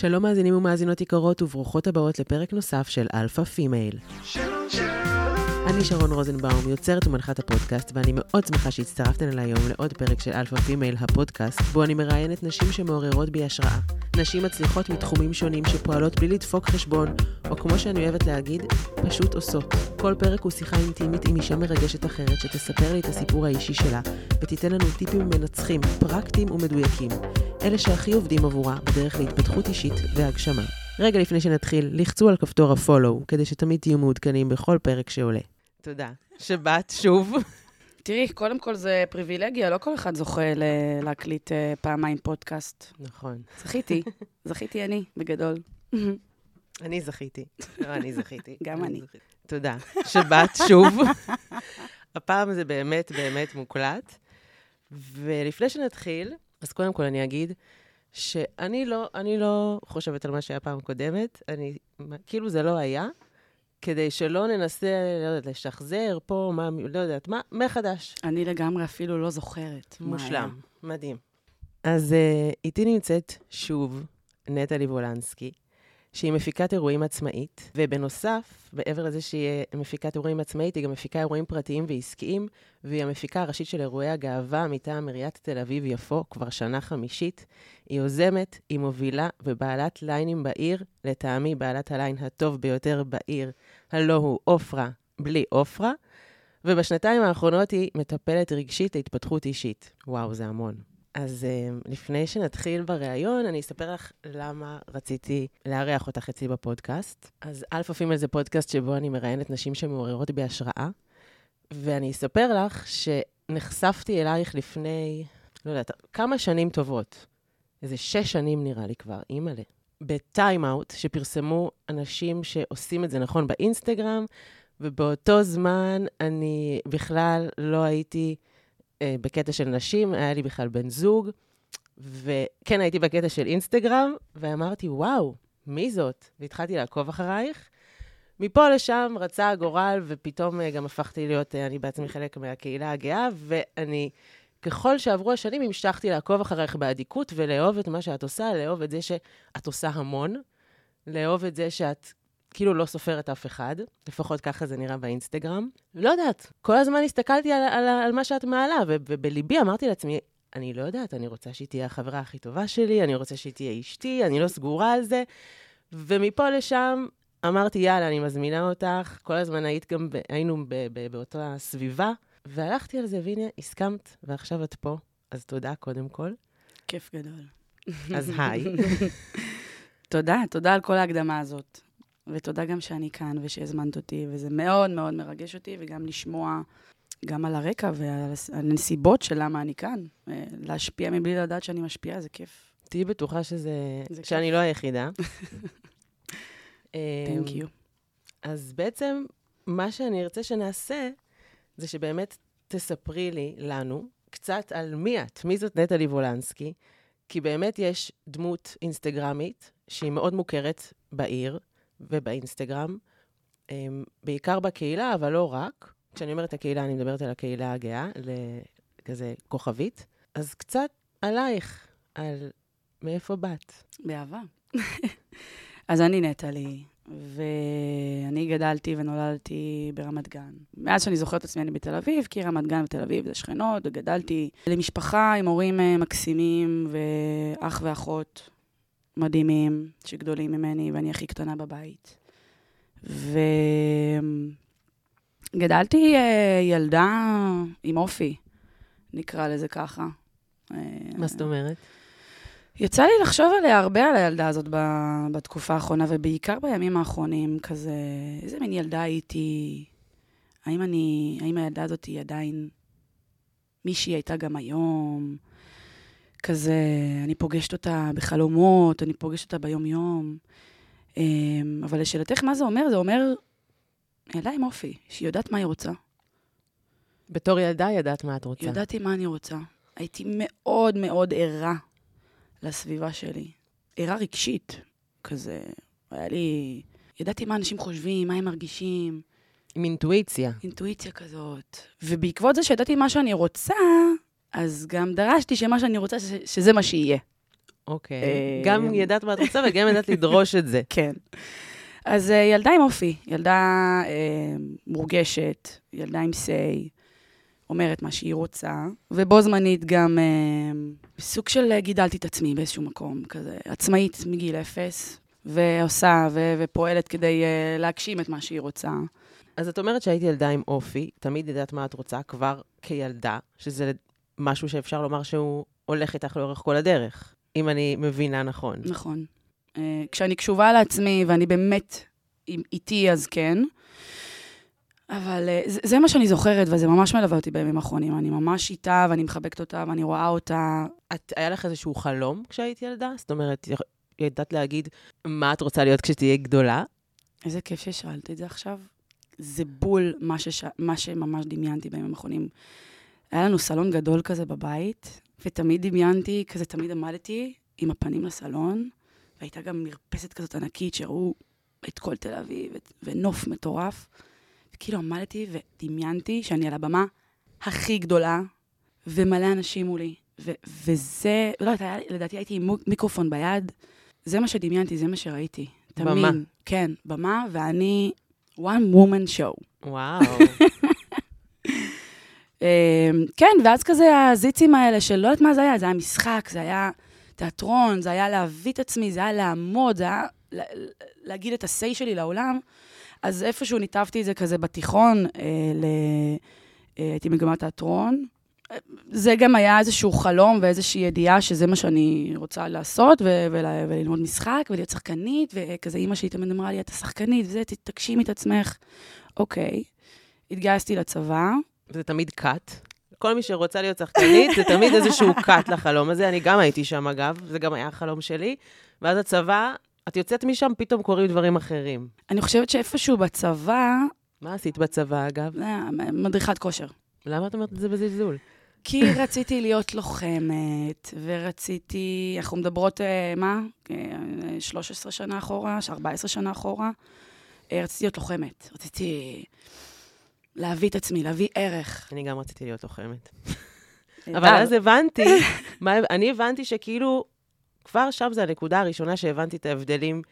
שלום מאזינים ומאזינות יקרות וברוכות הבאות לפרק נוסף של Alpha Female. אני שרון רוזנבאום, יוצרת ומנחת הפודקאסט, ואני מאוד שמחה שהצטרפתן אליי היום לעוד פרק של Alpha Female, הפודקאסט, בו אני מראיינת נשים שמעוררות בי השראה. נשים מצליחות מתחומים שונים שפועלות בלי לדפוק חשבון, או כמו שאני אוהבת להגיד, פשוט עושות. כל פרק הוא שיחה אינטימית עם אישה מרגשת אחרת, שתספר לי את הסיפור האישי שלה, ותיתן לנו טיפים מנצחים, פרקטיים ומדויקים. אלה שהכי עובדים עבורה בדרך להתפתחות אישית והגשמה. רגע לפני שנתחיל, לחצו על כפתור ה-follow, כדי שתמיד תהיו מעודכנים בכל פרק שעולה. תודה. שבאת שוב. תראי, קודם כל זה פריבילגיה, לא כל אחד זוכה ל- להקליט אה, פעמיים פודקאסט. נכון. זכיתי, זכיתי אני, בגדול. אני זכיתי. לא, אני זכיתי. גם אני. תודה. שבאת שוב. הפעם זה באמת באמת מוקלט. ולפני שנתחיל, אז קודם כל אני אגיד שאני לא, אני לא חושבת על מה שהיה פעם קודמת. אני, כאילו זה לא היה, כדי שלא ננסה, לא יודעת, לשחזר פה, מה, לא יודעת מה, מחדש. אני לגמרי אפילו לא זוכרת. מושלם, מדהים. אז uh, איתי נמצאת שוב נטלי וולנסקי, שהיא מפיקת אירועים עצמאית, ובנוסף, מעבר לזה שהיא אה, מפיקת אירועים עצמאית, היא גם מפיקה אירועים פרטיים ועסקיים, והיא המפיקה הראשית של אירועי הגאווה מטעם עיריית תל אביב-יפו, כבר שנה חמישית. היא יוזמת, היא מובילה ובעלת ליינים בעיר, לטעמי בעלת הליין הטוב ביותר בעיר, הלא הוא עופרה בלי עופרה. ובשנתיים האחרונות היא מטפלת רגשית להתפתחות אישית. וואו, זה המון. אז אה, לפני שנתחיל בריאיון, אני אספר לך למה רציתי לארח אותך אצלי בפודקאסט. אז Alpha Female זה פודקאסט שבו אני מראיינת נשים שמעוררות בי השראה, ואני אספר לך שנחשפתי אלייך לפני, לא יודעת, כמה שנים טובות. איזה שש שנים נראה לי כבר, אימא'לה. בטיים-אאוט, שפרסמו אנשים שעושים את זה נכון באינסטגרם, ובאותו זמן אני בכלל לא הייתי בקטע של נשים, היה לי בכלל בן זוג, וכן הייתי בקטע של אינסטגרם, ואמרתי, וואו, מי זאת? והתחלתי לעקוב אחרייך. מפה לשם רצה הגורל, ופתאום אה, גם הפכתי להיות, אה, אני בעצמי חלק מהקהילה הגאה, ואני, ככל שעברו השנים, המשכתי לעקוב אחרייך באדיקות ולאהוב את מה שאת עושה, לאהוב את זה שאת עושה המון, לאהוב את זה שאת כאילו לא סופרת אף אחד, לפחות ככה זה נראה באינסטגרם. לא יודעת, כל הזמן הסתכלתי על, על, על מה שאת מעלה, ובליבי אמרתי לעצמי, אני לא יודעת, אני רוצה שהיא תהיה החברה הכי טובה שלי, אני רוצה שהיא תהיה אשתי, אני לא סגורה על זה. ומפה לשם אמרתי, יאללה, אני מזמינה אותך. כל הזמן היית גם, ב- היינו ב- ב- באותה סביבה, והלכתי על זה, והנה, הסכמת, ועכשיו את פה. אז תודה, קודם כל. כיף גדול. אז היי. תודה, תודה על כל ההקדמה הזאת. ותודה גם שאני כאן ושהזמנת אותי, וזה מאוד מאוד מרגש אותי, וגם לשמוע גם על הרקע ועל הנסיבות של למה אני כאן. אה, להשפיע מבלי לדעת שאני משפיעה, זה כיף. תהיי בטוחה שזה... זה שאני לא היחידה. תנק אמ, יו. אז בעצם, מה שאני ארצה שנעשה, זה שבאמת תספרי לי, לנו, קצת על מי את, מי זאת נטלי וולנסקי, כי באמת יש דמות אינסטגרמית שהיא מאוד מוכרת בעיר ובאינסטגרם, אמ, בעיקר בקהילה, אבל לא רק. כשאני אומרת הקהילה, אני מדברת על הקהילה הגאה, לכזה כוכבית. אז קצת עלייך, על מאיפה באת. באהבה. אז אני נטלי, ואני גדלתי ונולדתי ברמת גן. מאז שאני זוכרת את עצמי אני בתל אביב, כי רמת גן ותל אביב זה שכנות, וגדלתי למשפחה עם הורים אה, מקסימים, ואח ואחות מדהימים, שגדולים ממני, ואני הכי קטנה בבית. וגדלתי אה, ילדה עם אופי, נקרא לזה ככה. מה זאת אומרת? יצא לי לחשוב עליה הרבה, על הילדה הזאת ב- בתקופה האחרונה, ובעיקר בימים האחרונים, כזה, איזה מין ילדה הייתי, האם אני, האם הילדה הזאת היא עדיין מי שהיא הייתה גם היום? כזה, אני פוגשת אותה בחלומות, אני פוגשת אותה ביום-יום. אמ, אבל לשאלתך, מה זה אומר? זה אומר ילדה עם אופי, שהיא יודעת מה היא רוצה. בתור ילדה ידעת מה את רוצה. ידעתי מה אני רוצה. הייתי מאוד מאוד ערה לסביבה שלי. ערה רגשית, כזה. היה לי... ידעתי מה אנשים חושבים, מה הם מרגישים, עם אינטואיציה. אינטואיציה כזאת. ובעקבות זה שידעתי מה שאני רוצה, אז גם דרשתי שמה שאני רוצה, ש- שזה מה שיהיה. אוקיי. אה, גם ידעת מה את רוצה וגם ידעת לדרוש את זה. כן. אז אה, ילדה עם אופי, ילדה אה, מורגשת, ילדה עם say, אומרת מה שהיא רוצה, ובו זמנית גם אה, סוג של אה, גידלתי את עצמי באיזשהו מקום, כזה עצמאית מגיל אפס, ועושה ו- ופועלת כדי אה, להגשים את מה שהיא רוצה. אז את אומרת שהיית ילדה עם אופי, תמיד ידעת מה את רוצה כבר כילדה, שזה משהו שאפשר לומר שהוא הולך איתך לאורך כל הדרך, אם אני מבינה נכון. נכון. אה, כשאני קשובה לעצמי ואני באמת איתי, אז כן. אבל אה, זה, זה מה שאני זוכרת, וזה ממש מלווה אותי בימים האחרונים. אני ממש איתה, ואני מחבקת אותה, ואני רואה אותה. את, היה לך איזשהו חלום כשהיית ילדה? זאת אומרת, ידעת להגיד מה את רוצה להיות כשתהיי גדולה? איזה כיף ששאלת את זה עכשיו. זה בול מה, שש... מה שממש דמיינתי בימים האחרונים. היה לנו סלון גדול כזה בבית, ותמיד דמיינתי, כזה תמיד עמדתי עם הפנים לסלון, והייתה גם מרפסת כזאת ענקית שראו את כל תל אביב. ונוף מטורף. וכאילו עמדתי ודמיינתי שאני על הבמה הכי גדולה, ומלא אנשים מולי. ו... וזה, לא יודעת, לדעתי הייתי עם מיקרופון ביד. זה מה שדמיינתי, זה מה שראיתי. תמיד. במה. כן, במה, ואני one woman show. וואו. אה, כן, ואז כזה הזיצים האלה של לא יודעת מה זה היה, זה היה משחק, זה היה תיאטרון, זה היה להביא את עצמי, זה היה לעמוד, זה היה לה- להגיד את ה-say שלי לעולם. אז איפשהו ניתבתי את זה כזה בתיכון, אה. אה, הייתי מגמת תיאטרון. זה גם היה איזשהו חלום ואיזושהי ידיעה שזה מה שאני רוצה לעשות, ו- ול- וללמוד משחק, ולהיות שחקנית, וכזה אימא שלי תמיד אמרה לי, את השחקנית, וזה, תגשימי את עצמך. אוקיי. התגייסתי לצבא, זה תמיד קאט. כל מי שרוצה להיות שחקנית, זה תמיד איזשהו קאט לחלום הזה. אני גם הייתי שם, אגב, זה גם היה החלום שלי. ואז הצבא, את יוצאת משם, פתאום קורים דברים אחרים. אני חושבת שאיפשהו בצבא, מה עשית בצבא, אגב? אה, מדריכת כושר. למה את אומרת את זה בזלזול? כי רציתי להיות לוחמת, ורציתי, אנחנו מדברות, אה, מה? אה, 13 שנה אחורה, 14 שנה אחורה. אה, רציתי להיות לוחמת. רציתי להביא את עצמי, להביא ערך. אני גם רציתי להיות לוחמת. אה, אבל אז הבנתי, מה, אני הבנתי שכאילו, כבר שם זה הנקודה הראשונה שהבנתי את ההבדלים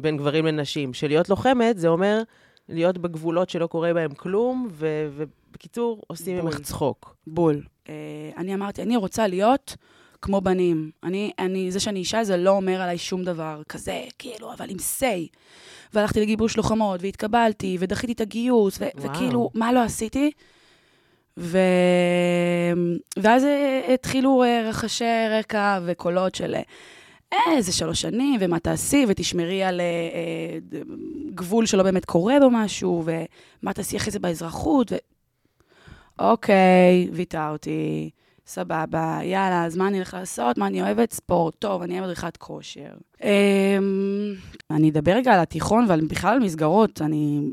בין גברים לנשים. שלהיות לוחמת זה אומר להיות בגבולות שלא קורה בהם כלום, ו- ובקיצור, עושים. ממך צחוק. בול. אה, אני אמרתי, אני רוצה להיות כמו בנים. אני, אני, זה שאני אישה זה לא אומר עליי שום דבר כזה, כאילו, אבל עם say. והלכתי לגיבוש לוחמות, והתקבלתי, ודחיתי את הגיוס, ו-. וכאילו, מה לא עשיתי? ו... ואז אה, התחילו אה, רחשי רקע וקולות של אה, איזה שלוש שנים, ומה תעשי, ותשמרי על אה, אה, גבול שלא באמת קורה בו משהו, ומה תעשי אחרי זה באזרחות, ו... אוקיי, ויתרתי, סבבה, יאללה, אז מה אני הולכת לעשות? מה אני אוהבת? ספורט. טוב, אני אוהבת מדריכת כושר. אמ, אני אדבר רגע על התיכון ועל בכלל על מסגרות. אני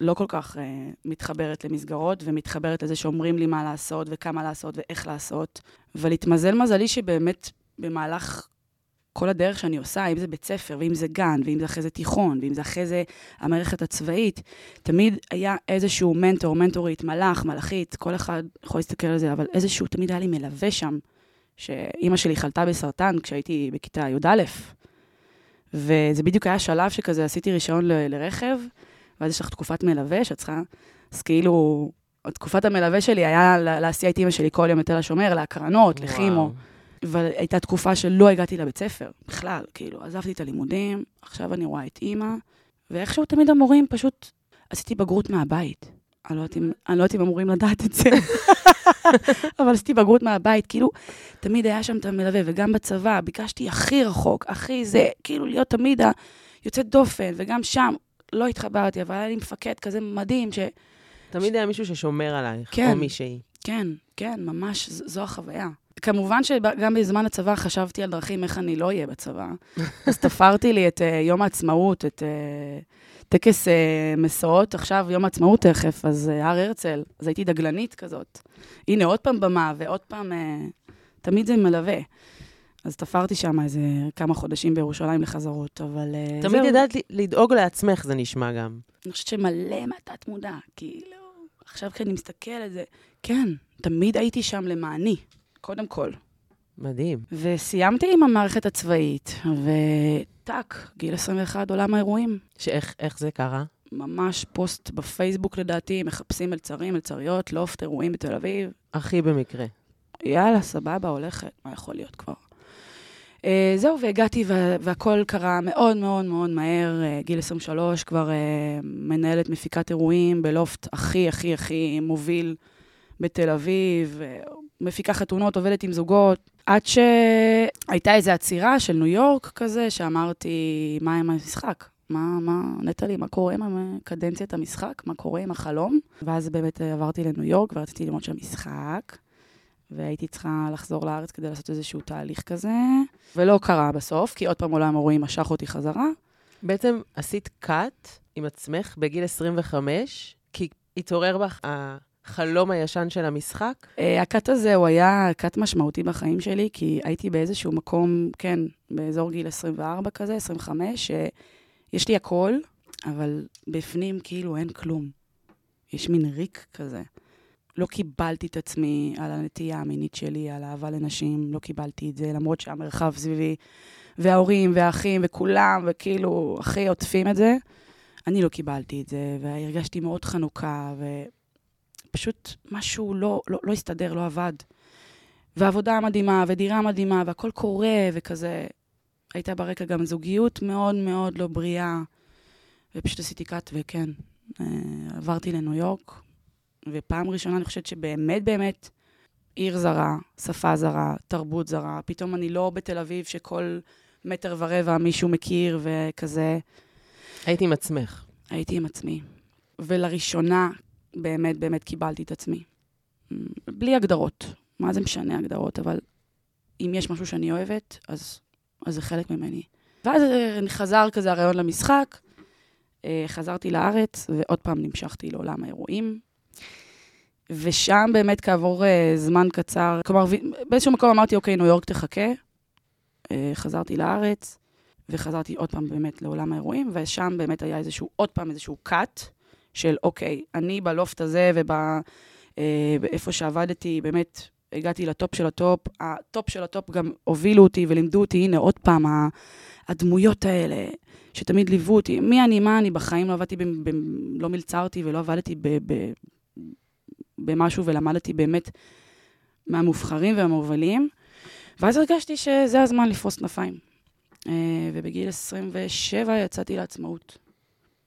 לא כל כך uh, מתחברת למסגרות, ומתחברת לזה שאומרים לי מה לעשות, וכמה לעשות, ואיך לעשות. אבל התמזל מזלי שבאמת במהלך כל הדרך שאני עושה, אם זה בית ספר, ואם זה גן, ואם זה אחרי זה תיכון, ואם זה אחרי זה המערכת הצבאית, תמיד היה איזשהו מנטור, מנטורית, מלאך, מלאכית, כל אחד יכול להסתכל על זה, אבל איזשהו, תמיד היה לי מלווה שם, שאימא שלי חלתה בסרטן כשהייתי בכיתה י"א, וזה בדיוק היה שלב שכזה, עשיתי רישיון ל- לרכב, ואז יש לך תקופת מלווה שאת צריכה, אז כאילו, תקופת המלווה שלי היה לה- להסיע את אימא שלי כל יום לתל השומר, להקרנות, לכימו. וואו. אבל הייתה תקופה שלא הגעתי לבית ספר, בכלל, כאילו, עזבתי את הלימודים, עכשיו אני רואה את אימא, ואיכשהו תמיד המורים פשוט, עשיתי בגרות מהבית. אני לא יודעת אם, אני לא יודעת אם אמורים לדעת את זה, אבל עשיתי בגרות מהבית, כאילו, תמיד היה שם את המלווה, וגם בצבא, ביקשתי הכי רחוק, הכי זה, כאילו להיות תמיד היוצאת דופן, וגם שם לא התחברתי, אבל היה לי מפקד כזה מדהים, ש... תמיד היה מישהו ששומר עלייך, כן. או מישהי. כן, כן, ממש, ז- זו החוויה. כמובן שגם בזמן הצבא חשבתי על דרכים איך אני לא אהיה בצבא. אז תפרתי לי את uh, יום העצמאות, את uh, טקס uh, מסעות, עכשיו יום העצמאות תכף, אז uh, הר הרצל, אז הייתי דגלנית כזאת. הנה, עוד פעם במה, ועוד פעם, uh, תמיד זה מלווה. אז תפרתי שם איזה כמה חודשים בירושלים לחזרות, אבל תמיד זהו. ידעת לדאוג לעצמך, זה נשמע גם. אני חושבת שמלא מהתת מודע, כאילו, עכשיו כשאני מסתכל על זה, כן, תמיד הייתי שם למעני, קודם כל. מדהים. וסיימתי עם המערכת הצבאית, וטאק, גיל 21, עולם האירועים. שאיך איך זה קרה? ממש פוסט בפייסבוק לדעתי, מחפשים מלצרים, מלצריות, לופט, אירועים בתל אביב. הכי במקרה. יאללה, סבבה, הולכת, מה יכול להיות כבר? Uh, זהו, והגעתי וה, והכל קרה מאוד מאוד מאוד מהר. Uh, גיל 23, כבר uh, מנהלת מפיקת אירועים בלופט הכי הכי הכי מוביל בתל אביב, uh, מפיקה חתונות, עובדת עם זוגות, עד שהייתה איזו עצירה של ניו יורק כזה, שאמרתי, מה עם המשחק? מה, מה, נטלי, מה קורה עם קדנציית המשחק? מה קורה עם החלום? ואז באמת עברתי לניו יורק ורציתי ללמוד שם משחק. והייתי צריכה לחזור לארץ כדי לעשות איזשהו תהליך כזה, ולא קרה בסוף, כי עוד פעם עולם המורים משך אותי חזרה. בעצם עשית קאט עם עצמך בגיל 25, כי התעורר בך החלום הישן של המשחק? אה, הקאט הזה הוא היה קאט משמעותי בחיים שלי, כי הייתי באיזשהו מקום, כן, באזור גיל 24 כזה, 25, שיש לי הכל, אבל בפנים כאילו אין כלום. יש מין ריק כזה. לא קיבלתי את עצמי על הנטייה המינית שלי, על אהבה לנשים, לא קיבלתי את זה, למרות שהמרחב סביבי, וההורים, והאחים, וכולם, וכאילו, הכי עוטפים את זה. אני לא קיבלתי את זה, והרגשתי מאוד חנוכה, ופשוט משהו לא, לא, לא הסתדר, לא עבד. ועבודה מדהימה, ודירה מדהימה, והכל קורה, וכזה... הייתה ברקע גם זוגיות מאוד מאוד לא בריאה, ופשוט עשיתי קאט, וכן, אה, עברתי לניו יורק, ופעם ראשונה אני חושבת שבאמת באמת עיר זרה, שפה זרה, תרבות זרה, פתאום אני לא בתל אביב שכל מטר ורבע מישהו מכיר וכזה. הייתי עם עצמך. הייתי עם עצמי. ולראשונה באמת באמת קיבלתי את עצמי. בלי הגדרות. מה זה משנה הגדרות? אבל אם יש משהו שאני אוהבת, אז, אז זה חלק ממני. ואז חזר כזה הרעיון למשחק, אה, חזרתי לארץ, ועוד פעם נמשכתי לעולם האירועים. ושם באמת כעבור אה, זמן קצר, כלומר, באיזשהו מקום אמרתי, אוקיי, ניו יורק תחכה. חזרתי לארץ, וחזרתי עוד פעם באמת לעולם האירועים, ושם באמת היה איזשהו, עוד פעם איזשהו cut של, אוקיי, אני בלופט הזה ובאיפה אה, שעבדתי, באמת הגעתי לטופ של הטופ. הטופ של הטופ גם הובילו אותי ולימדו אותי, הנה, עוד פעם, הדמויות האלה, שתמיד ליוו אותי. מי אני, מה אני, בחיים לא עבדתי, ב, ב, לא מלצרתי ולא עבדתי ב, ב, במשהו ולמדתי באמת מהמובחרים והמובילים. ואז הרגשתי שזה הזמן לפרוס כנפיים. אה, ובגיל 27 יצאתי לעצמאות.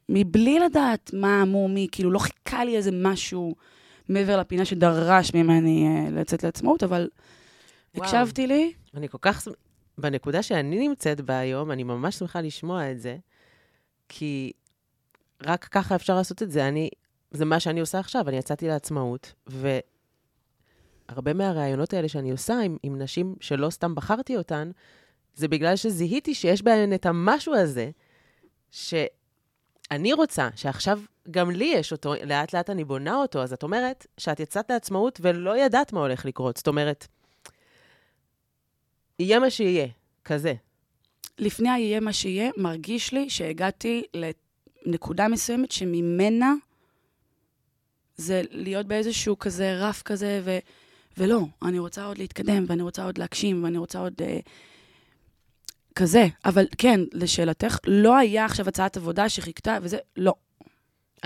מבלי לדעת מה אמור מי, כאילו לא חיכה לי איזה משהו מעבר לפינה שדרש ממני אה, לצאת לעצמאות, אבל וואו. הקשבתי לי. אני כל כך, בנקודה שאני נמצאת בה היום, אני ממש שמחה לשמוע את זה, כי רק ככה אפשר לעשות את זה. אני זה מה שאני עושה עכשיו, אני יצאתי לעצמאות, והרבה מהרעיונות האלה שאני עושה עם, עם נשים שלא סתם בחרתי אותן, זה בגלל שזיהיתי שיש בהן את המשהו הזה, שאני רוצה שעכשיו גם לי יש אותו, לאט לאט אני בונה אותו, אז את אומרת שאת יצאת לעצמאות ולא ידעת מה הולך לקרות. זאת אומרת, יהיה מה שיהיה, כזה. לפני היהיה מה שיהיה, מרגיש לי שהגעתי לנקודה מסוימת שממנה זה להיות באיזשהו כזה רף כזה, ו, ולא, אני רוצה עוד להתקדם, ואני רוצה עוד להגשים, ואני רוצה עוד... אה, כזה. אבל כן, לשאלתך, לא היה עכשיו הצעת עבודה שחיכתה, וזה, לא.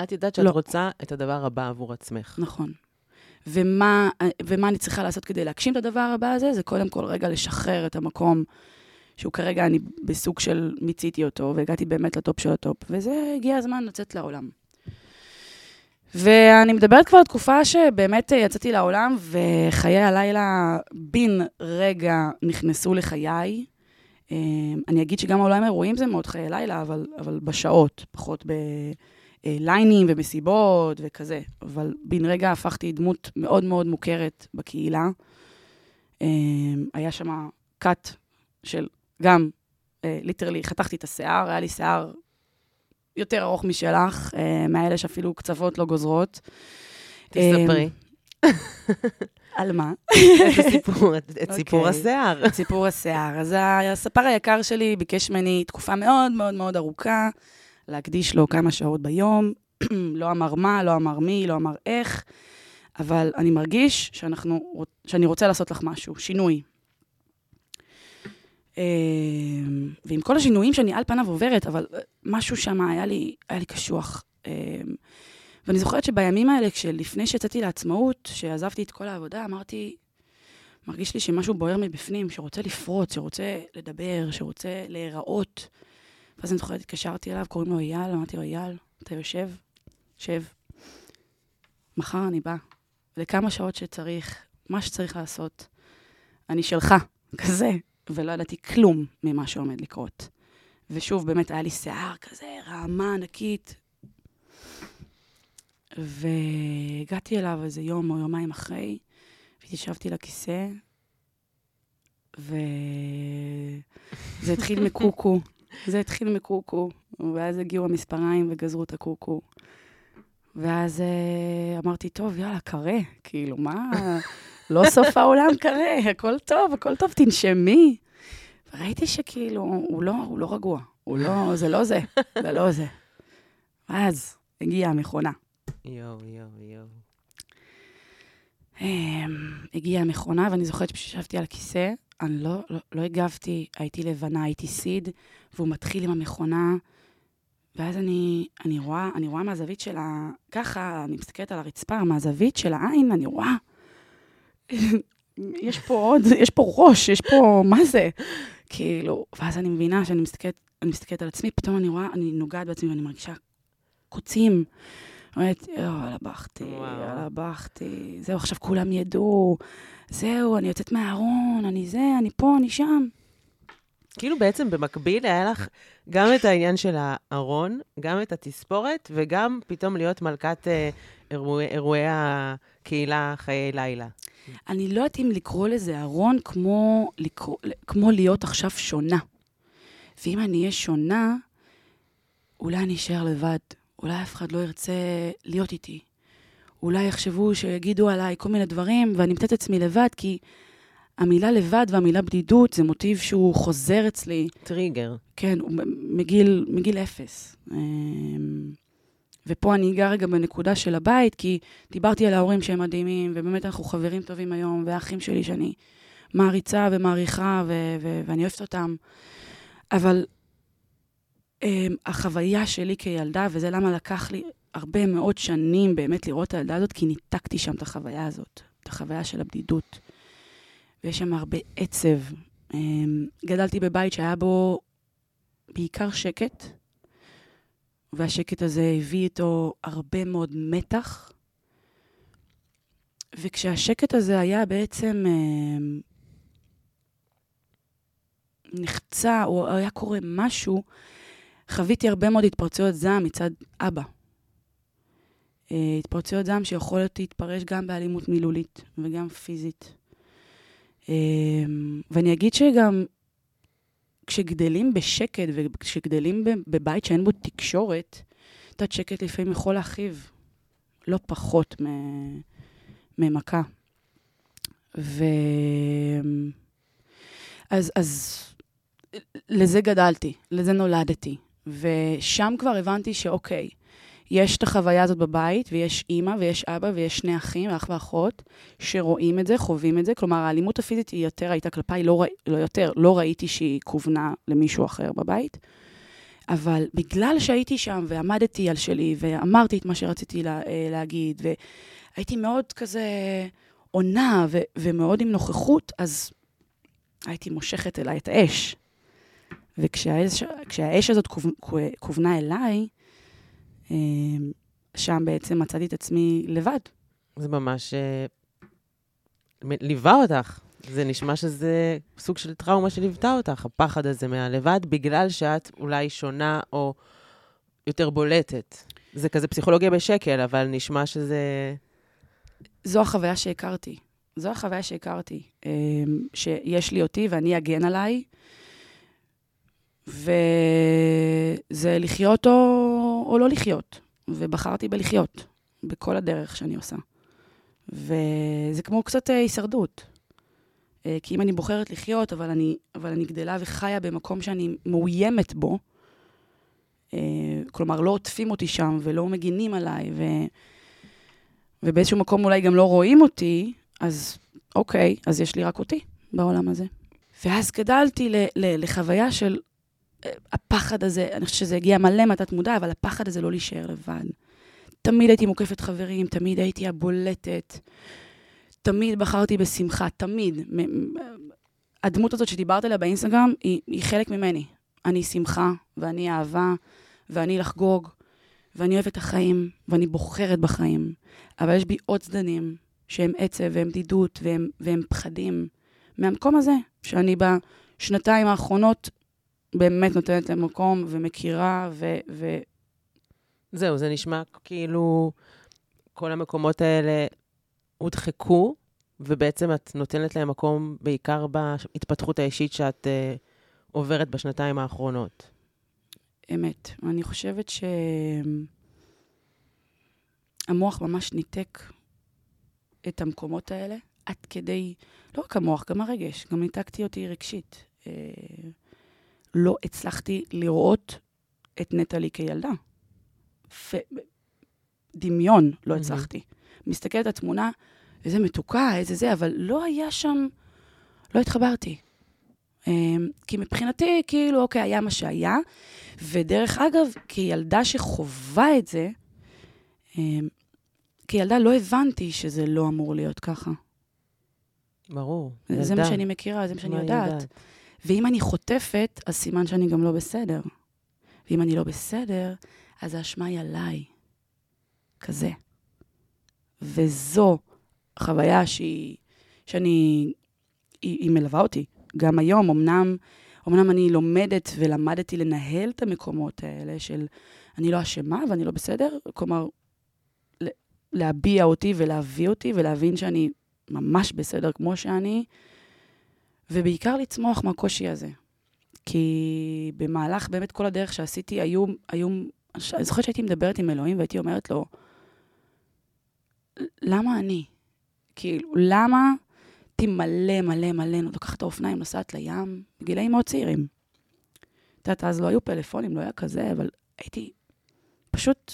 את יודעת שאת לא. רוצה את הדבר הבא עבור עצמך. נכון. ומה, ומה אני צריכה לעשות כדי להגשים את הדבר הבא הזה? זה קודם כל רגע לשחרר את המקום שהוא כרגע, אני בסוג של מיציתי אותו, והגעתי באמת לטופ של הטופ, וזה הגיע הזמן לצאת לעולם. ואני מדברת כבר על תקופה שבאמת יצאתי לעולם, וחיי הלילה בן רגע נכנסו לחיי. אמ, אני אגיד שגם העולם האירועים זה מאוד חיי לילה, אבל, אבל בשעות, פחות בליינים ומסיבות וכזה. אבל בן רגע הפכתי דמות מאוד מאוד מוכרת בקהילה. אמ, היה שם קאט של גם, ליטרלי, אה, חתכתי את השיער, היה לי שיער יותר ארוך משלך, אה, מהאלה שאפילו קצוות לא גוזרות. תספרי. על מה? את סיפור, את סיפור אוקיי. השיער. את סיפור השיער. אז הספר היקר שלי ביקש ממני תקופה מאוד מאוד מאוד ארוכה, להקדיש לו כמה שעות ביום. לא אמר מה, לא אמר מי, לא אמר איך, אבל אני מרגיש שאנחנו, שאני רוצה לעשות לך משהו, שינוי. אה, ועם כל השינויים שאני על פניו עוברת, אבל אה, משהו שם היה לי, היה לי קשוח. ואני זוכרת שבימים האלה, כשלפני שיצאתי לעצמאות, שעזבתי את כל העבודה, אמרתי, מרגיש לי שמשהו בוער מבפנים, שרוצה לפרוץ, שרוצה לדבר, שרוצה להיראות. ואז אני זוכרת, התקשרתי אליו, קוראים לו אייל, אמרתי לו, אייל, אתה יושב? שב. מחר אני בא. לכמה שעות שצריך, מה שצריך לעשות. אני שלך, כזה. ולא ידעתי כלום ממה שעומד לקרות. ושוב, באמת, היה לי שיער כזה, רעמה ענקית. והגעתי אליו איזה יום או יומיים אחרי, והתיישבתי לכיסא, וזה התחיל מקוקו. זה התחיל מקוקו, ואז הגיעו המספריים וגזרו את הקוקו. ואז אה, אמרתי, טוב, יאללה, קרה. כאילו, מה? לא סוף העולם קרה, הכל טוב, הכל טוב, תנשמי. וראיתי שכאילו, הוא לא, הוא לא רגוע. הוא לא, זה לא זה, זה לא זה. ואז הגיעה המכונה. יואו, יואו, יואו. אמ, הגיעה המכונה, ואני זוכרת שישבתי על הכיסא, אני לא, לא, לא הגבתי, הייתי לבנה, הייתי סיד, והוא מתחיל עם המכונה, ואז אני, אני, רואה, אני רואה מהזווית של ה... ככה, אני מסתכלת על הרצפה, מהזווית של העין, אני רואה... יש פה עוד, יש פה ראש, יש פה, מה זה? כאילו, ואז אני מבינה שאני מסתכלת, אני מסתכלת על עצמי, פתאום אני רואה, אני נוגעת בעצמי ואני מרגישה קוצים. אומרת, יאללה, בכתי, יאללה, בכתי, זהו, עכשיו כולם ידעו, זהו, אני יוצאת מהארון, אני זה, אני פה, אני שם. כאילו בעצם במקביל היה לך גם את העניין של הארון, גם את התספורת, וגם פתאום להיות מלכת אה, אירועי, אירועי הקהילה חיי לילה. אני לא יודעת אם לקרוא לזה ארון כמו, לקרוא, כמו להיות עכשיו שונה. ואם אני אהיה שונה, אולי אני אשאר לבד. אולי אף אחד לא ירצה להיות איתי. אולי יחשבו שיגידו עליי כל מיני דברים, ואני את עצמי לבד, כי המילה לבד והמילה בדידות זה מוטיב שהוא חוזר אצלי. טריגר. כן, מגיל, מגיל אפס. אמ, ופה אני אגע רגע בנקודה של הבית, כי דיברתי על ההורים שהם מדהימים, ובאמת אנחנו חברים טובים היום, ואחים שלי שאני מעריצה ומעריכה, ו- ו- ואני אוהבת אותם. אבל החוויה שלי כילדה, וזה למה לקח לי הרבה מאוד שנים באמת לראות את הילדה הזאת, כי ניתקתי שם את החוויה הזאת, את החוויה של הבדידות. ויש שם הרבה עצב. Um, גדלתי בבית שהיה בו בעיקר שקט, והשקט הזה הביא איתו הרבה מאוד מתח. וכשהשקט הזה היה בעצם אה, נחצה, או היה קורה משהו, חוויתי הרבה מאוד התפרצויות זעם מצד אבא. אה, התפרצויות זעם שיכולות להתפרש גם באלימות מילולית וגם פיזית. אה, ואני אגיד שגם כשגדלים בשקט וכשגדלים בבית שאין בו תקשורת, יודעת, שקט לפעמים יכול להכאיב לא פחות ממכה. ו... אז, אז לזה גדלתי, לזה נולדתי. ושם כבר הבנתי שאוקיי, יש את החוויה הזאת בבית, ויש אימא, ויש אבא, ויש שני אחים, אח ואחות, שרואים את זה, חווים את זה. כלומר, האלימות הפיזית היא יותר הייתה כלפיי, לא, לא יותר, לא ראיתי שהיא כוונה למישהו אחר בבית. אבל בגלל שהייתי שם ועמדתי על שלי, ואמרתי את מה שרציתי לה, אה, להגיד, והייתי מאוד כזה עונה ו- ומאוד עם נוכחות, אז הייתי מושכת אליי את האש. וכשהאש הזאת כוונה אליי, אמ, שם בעצם מצאתי את עצמי לבד. זה ממש אה, ליווה אותך. זה נשמע שזה סוג של טראומה שליוותה אותך, הפחד הזה מהלבד, בגלל שאת אולי שונה או יותר בולטת. זה כזה פסיכולוגיה בשקל, אבל נשמע שזה... זו החוויה שהכרתי. זו החוויה שהכרתי. אמ, שיש לי אותי ואני אגן עליי, וזה לחיות או, או לא לחיות. ובחרתי בלחיות, בכל הדרך שאני עושה. וזה כמו קצת אה, הישרדות. אה, כי אם אני בוחרת לחיות, אבל אני, אבל אני גדלה וחיה במקום שאני מאוימת בו, אה, כלומר, לא עוטפים אותי שם ולא מגינים עליי, ו, ובאיזשהו מקום אולי גם לא רואים אותי, אז אוקיי, אז יש לי רק אותי בעולם הזה. ואז גדלתי ל, ל, לחוויה של הפחד הזה, אני חושבת שזה הגיע מלא מהתת מודע, אבל הפחד הזה לא להישאר לבד. תמיד הייתי מוקפת חברים, תמיד הייתי הבולטת, תמיד בחרתי בשמחה, תמיד. הדמות הזאת שדיברת עליה באינסטגרם היא, היא חלק ממני. אני שמחה, ואני אהבה, ואני לחגוג, ואני אוהבת את החיים, ואני בוחרת בחיים. אבל יש בי עוד צדדים שהם עצב, והם בדידות, והם, והם פחדים. מהמקום הזה, שאני בשנתיים האחרונות באמת נותנת להם מקום ומכירה, ו... ו... זהו, זה נשמע כאילו כל המקומות האלה הודחקו, ובעצם את נותנת להם מקום בעיקר בהתפתחות האישית שאת uh, עוברת בשנתיים האחרונות. אמת. אני חושבת שהמוח ממש ניתק את המקומות האלה, עד כדי, לא רק המוח, גם הרגש, גם ניתקתי אותי רגשית. אה, לא הצלחתי לראות את נטלי כילדה. דמיון לא הצלחתי. Mm-hmm. מסתכלת על התמונה, איזה מתוקה, איזה זה, אבל לא היה שם, לא התחברתי. אמ, כי מבחינתי, כאילו, אוקיי, היה מה שהיה. ודרך אגב, כילדה שחווה את זה, אמ, כילדה לא הבנתי שזה לא אמור להיות ככה. ברור. ילדה. זה מה שאני מכירה, זה מה שאני יודעת. יודעת. ואם אני חוטפת, אז סימן שאני גם לא בסדר. ואם אני לא בסדר, אז האשמה היא עליי. כזה. וזו חוויה שהיא, שאני, היא, היא מלווה אותי. גם היום, אמנם, אמנם אני לומדת ולמדתי לנהל את המקומות האלה של אני לא אשמה ואני לא בסדר, כלומר, להביע אותי ולהביא אותי ולהבין שאני ממש בסדר כמו שאני, ובעיקר לצמוח מהקושי הזה. כי במהלך באמת כל הדרך שעשיתי, היו, היו, אני זוכרת שהייתי מדברת עם אלוהים והייתי אומרת לו, למה אני? כאילו, למה הייתי מלא, מלא, מלא, לוקחת את האופניים, נוסעת לים, בגילאים מאוד צעירים. את יודעת, אז לא היו פלאפונים, לא היה כזה, אבל הייתי פשוט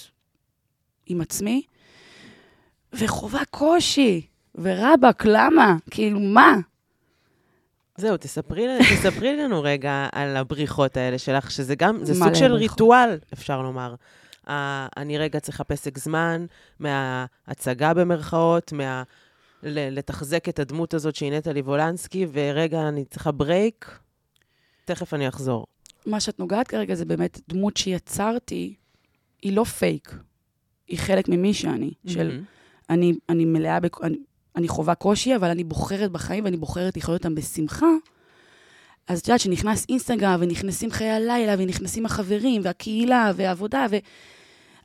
עם עצמי, וחובה קושי, ורבאק, למה? כאילו, מה? זהו, תספרי, תספרי לנו רגע על הבריחות האלה שלך, שזה גם, זה סוג של בריחות. ריטואל, אפשר לומר. אה, אני רגע צריך פסק זמן מההצגה במרכאות, מה... לתחזק את הדמות הזאת שהיא נטעלי וולנסקי, ורגע, אני צריכה break, תכף אני אחזור. מה שאת נוגעת כרגע זה באמת דמות שיצרתי, היא לא פייק, היא חלק ממי שאני, mm-hmm. של אני, אני מלאה, בק... אני, אני חווה קושי, אבל אני בוחרת בחיים ואני בוחרת לחיות אותם בשמחה. אז את יודעת שנכנס אינסטגרם, ונכנסים חיי הלילה, ונכנסים החברים, והקהילה, והעבודה, ו...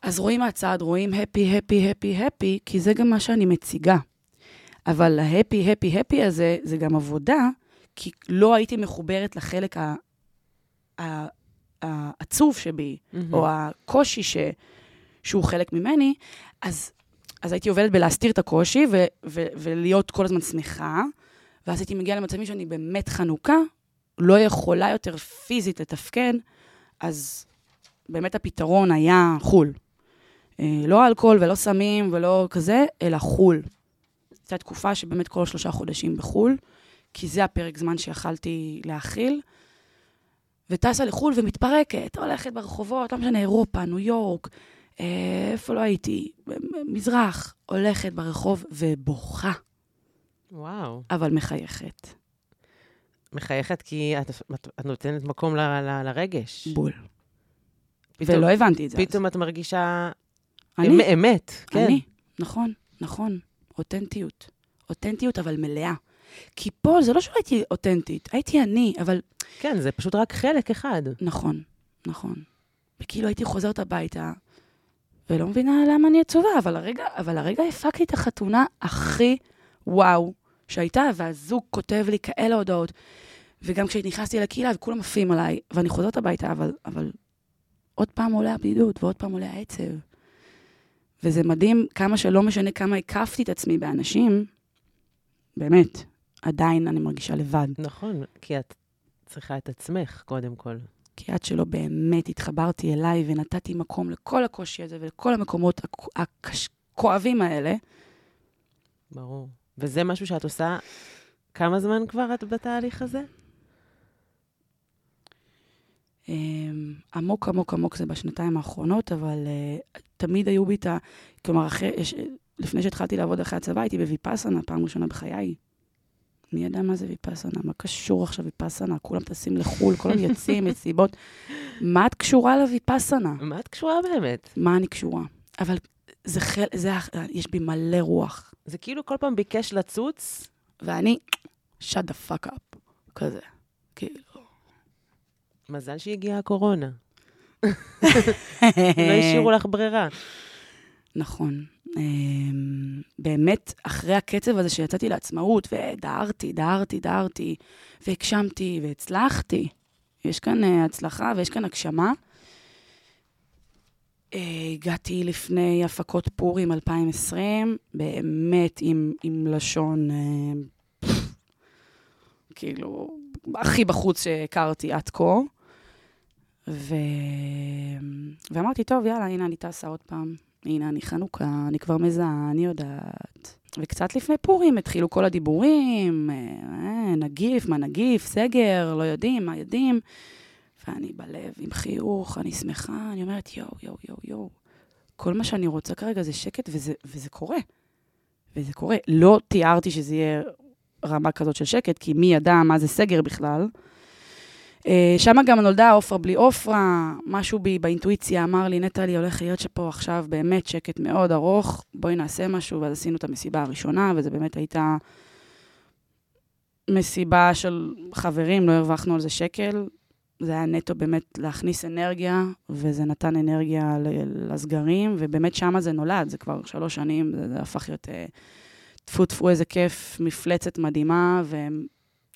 אז רואים מהצד, רואים הפי, הפי, הפי, הפי, כי זה גם מה שאני מציגה. אבל ההפי, הפי, הפי הזה, זה גם עבודה, כי לא הייתי מחוברת לחלק ה... ה... העצוב שבי, mm-hmm. או הקושי ש... שהוא חלק ממני, אז אז הייתי עובדת בלהסתיר את הקושי ו- ו- ולהיות כל הזמן שמחה, ואז הייתי מגיעה למצבים שאני באמת חנוכה, לא יכולה יותר פיזית לתפקד, אז באמת הפתרון היה חו"ל. אה, לא אלכוהול ולא סמים ולא כזה, אלא חו"ל. זו תקופה שבאמת כל שלושה חודשים בחו"ל, כי זה הפרק זמן שיכלתי להכיל. וטסה לחו"ל ומתפרקת, הולכת ברחובות, לא משנה, אירופה, ניו יורק, איפה לא הייתי? מזרח, הולכת ברחוב ובוכה. וואו. אבל מחייכת. מחייכת כי את, את, את נותנת מקום ל, ל, לרגש. בול. פתאום, ולא הבנתי את זה פתאום אז. את מרגישה אני, אמת, כן. אני, נכון, נכון. אותנטיות. אותנטיות, אבל מלאה. כי פה זה לא שלא הייתי אותנטית, הייתי אני, אבל... כן, זה פשוט רק חלק אחד. נכון, נכון. וכאילו הייתי חוזרת הביתה, ולא מבינה למה אני עצובה, אבל הרגע, אבל הרגע הפקתי את החתונה הכי וואו שהייתה, והזוג כותב לי כאלה הודעות. וגם כשנכנסתי לקהילה וכולם עפים עליי, ואני חוזרת הביתה, אבל, אבל עוד פעם עולה הבדידות ועוד פעם עולה העצב. וזה מדהים כמה שלא משנה כמה הקפתי את עצמי באנשים, באמת, עדיין אני מרגישה לבד. נכון, כי את צריכה את עצמך, קודם כל. כי עד שלא באמת התחברתי אליי ונתתי מקום לכל הקושי הזה ולכל המקומות הכואבים האלה. ברור. וזה משהו שאת עושה, כמה זמן כבר את בתהליך הזה? אמ, עמוק עמוק עמוק זה בשנתיים האחרונות, אבל uh, תמיד היו בי את ה... כלומר, אחרי, יש, לפני שהתחלתי לעבוד אחרי הצבא, הייתי בוויפאסנה, פעם ראשונה בחיי. מי ידע מה זה ויפאסנה? מה קשור עכשיו ויפאסנה? כולם טסים לחו"ל, כולם יוצאים, מסיבות. מה את קשורה לויפאסנה? מה את קשורה באמת? מה אני קשורה? אבל זה חל... זה... יש בי מלא רוח. זה כאילו כל פעם ביקש לצוץ. ואני, shut the fuck up, כזה. כאילו... מזל שהגיעה הקורונה. לא השאירו לך ברירה. נכון. אמ, באמת, אחרי הקצב הזה שיצאתי לעצמאות, ודהרתי, דהרתי, דהרתי, והגשמתי, והצלחתי, יש כאן אה, הצלחה ויש כאן הגשמה. אה, הגעתי לפני הפקות פורים 2020, באמת עם, עם לשון, אה, כאילו, הכי בחוץ שהכרתי עד כה. ו... ואמרתי, טוב, יאללה, הנה אני טסה עוד פעם. הנה, אני חנוכה, אני כבר מזהה, אני יודעת. וקצת לפני פורים התחילו כל הדיבורים, אה, נגיף, מה נגיף, סגר, לא יודעים, מה יודעים. ואני בלב עם חיוך, אני שמחה, אני אומרת, יואו, יואו, יואו, יואו. כל מה שאני רוצה כרגע זה שקט, וזה, וזה קורה. וזה קורה. לא תיארתי שזה יהיה רמה כזאת של שקט, כי מי ידע מה זה סגר בכלל. אה, שם גם נולדה עופרה בלי עופרה, משהו בי באינטואיציה אמר לי, נטלי, הולך להיות שפה עכשיו באמת שקט מאוד ארוך, בואי נעשה משהו, ואז עשינו את המסיבה הראשונה, וזו באמת הייתה מסיבה של חברים, לא הרווחנו על זה שקל. זה היה נטו באמת להכניס אנרגיה, וזה נתן אנרגיה לסגרים, ובאמת שמה זה נולד, זה כבר שלוש שנים, זה, זה הפך להיות אה, טפו טפו איזה כיף, מפלצת מדהימה, ו...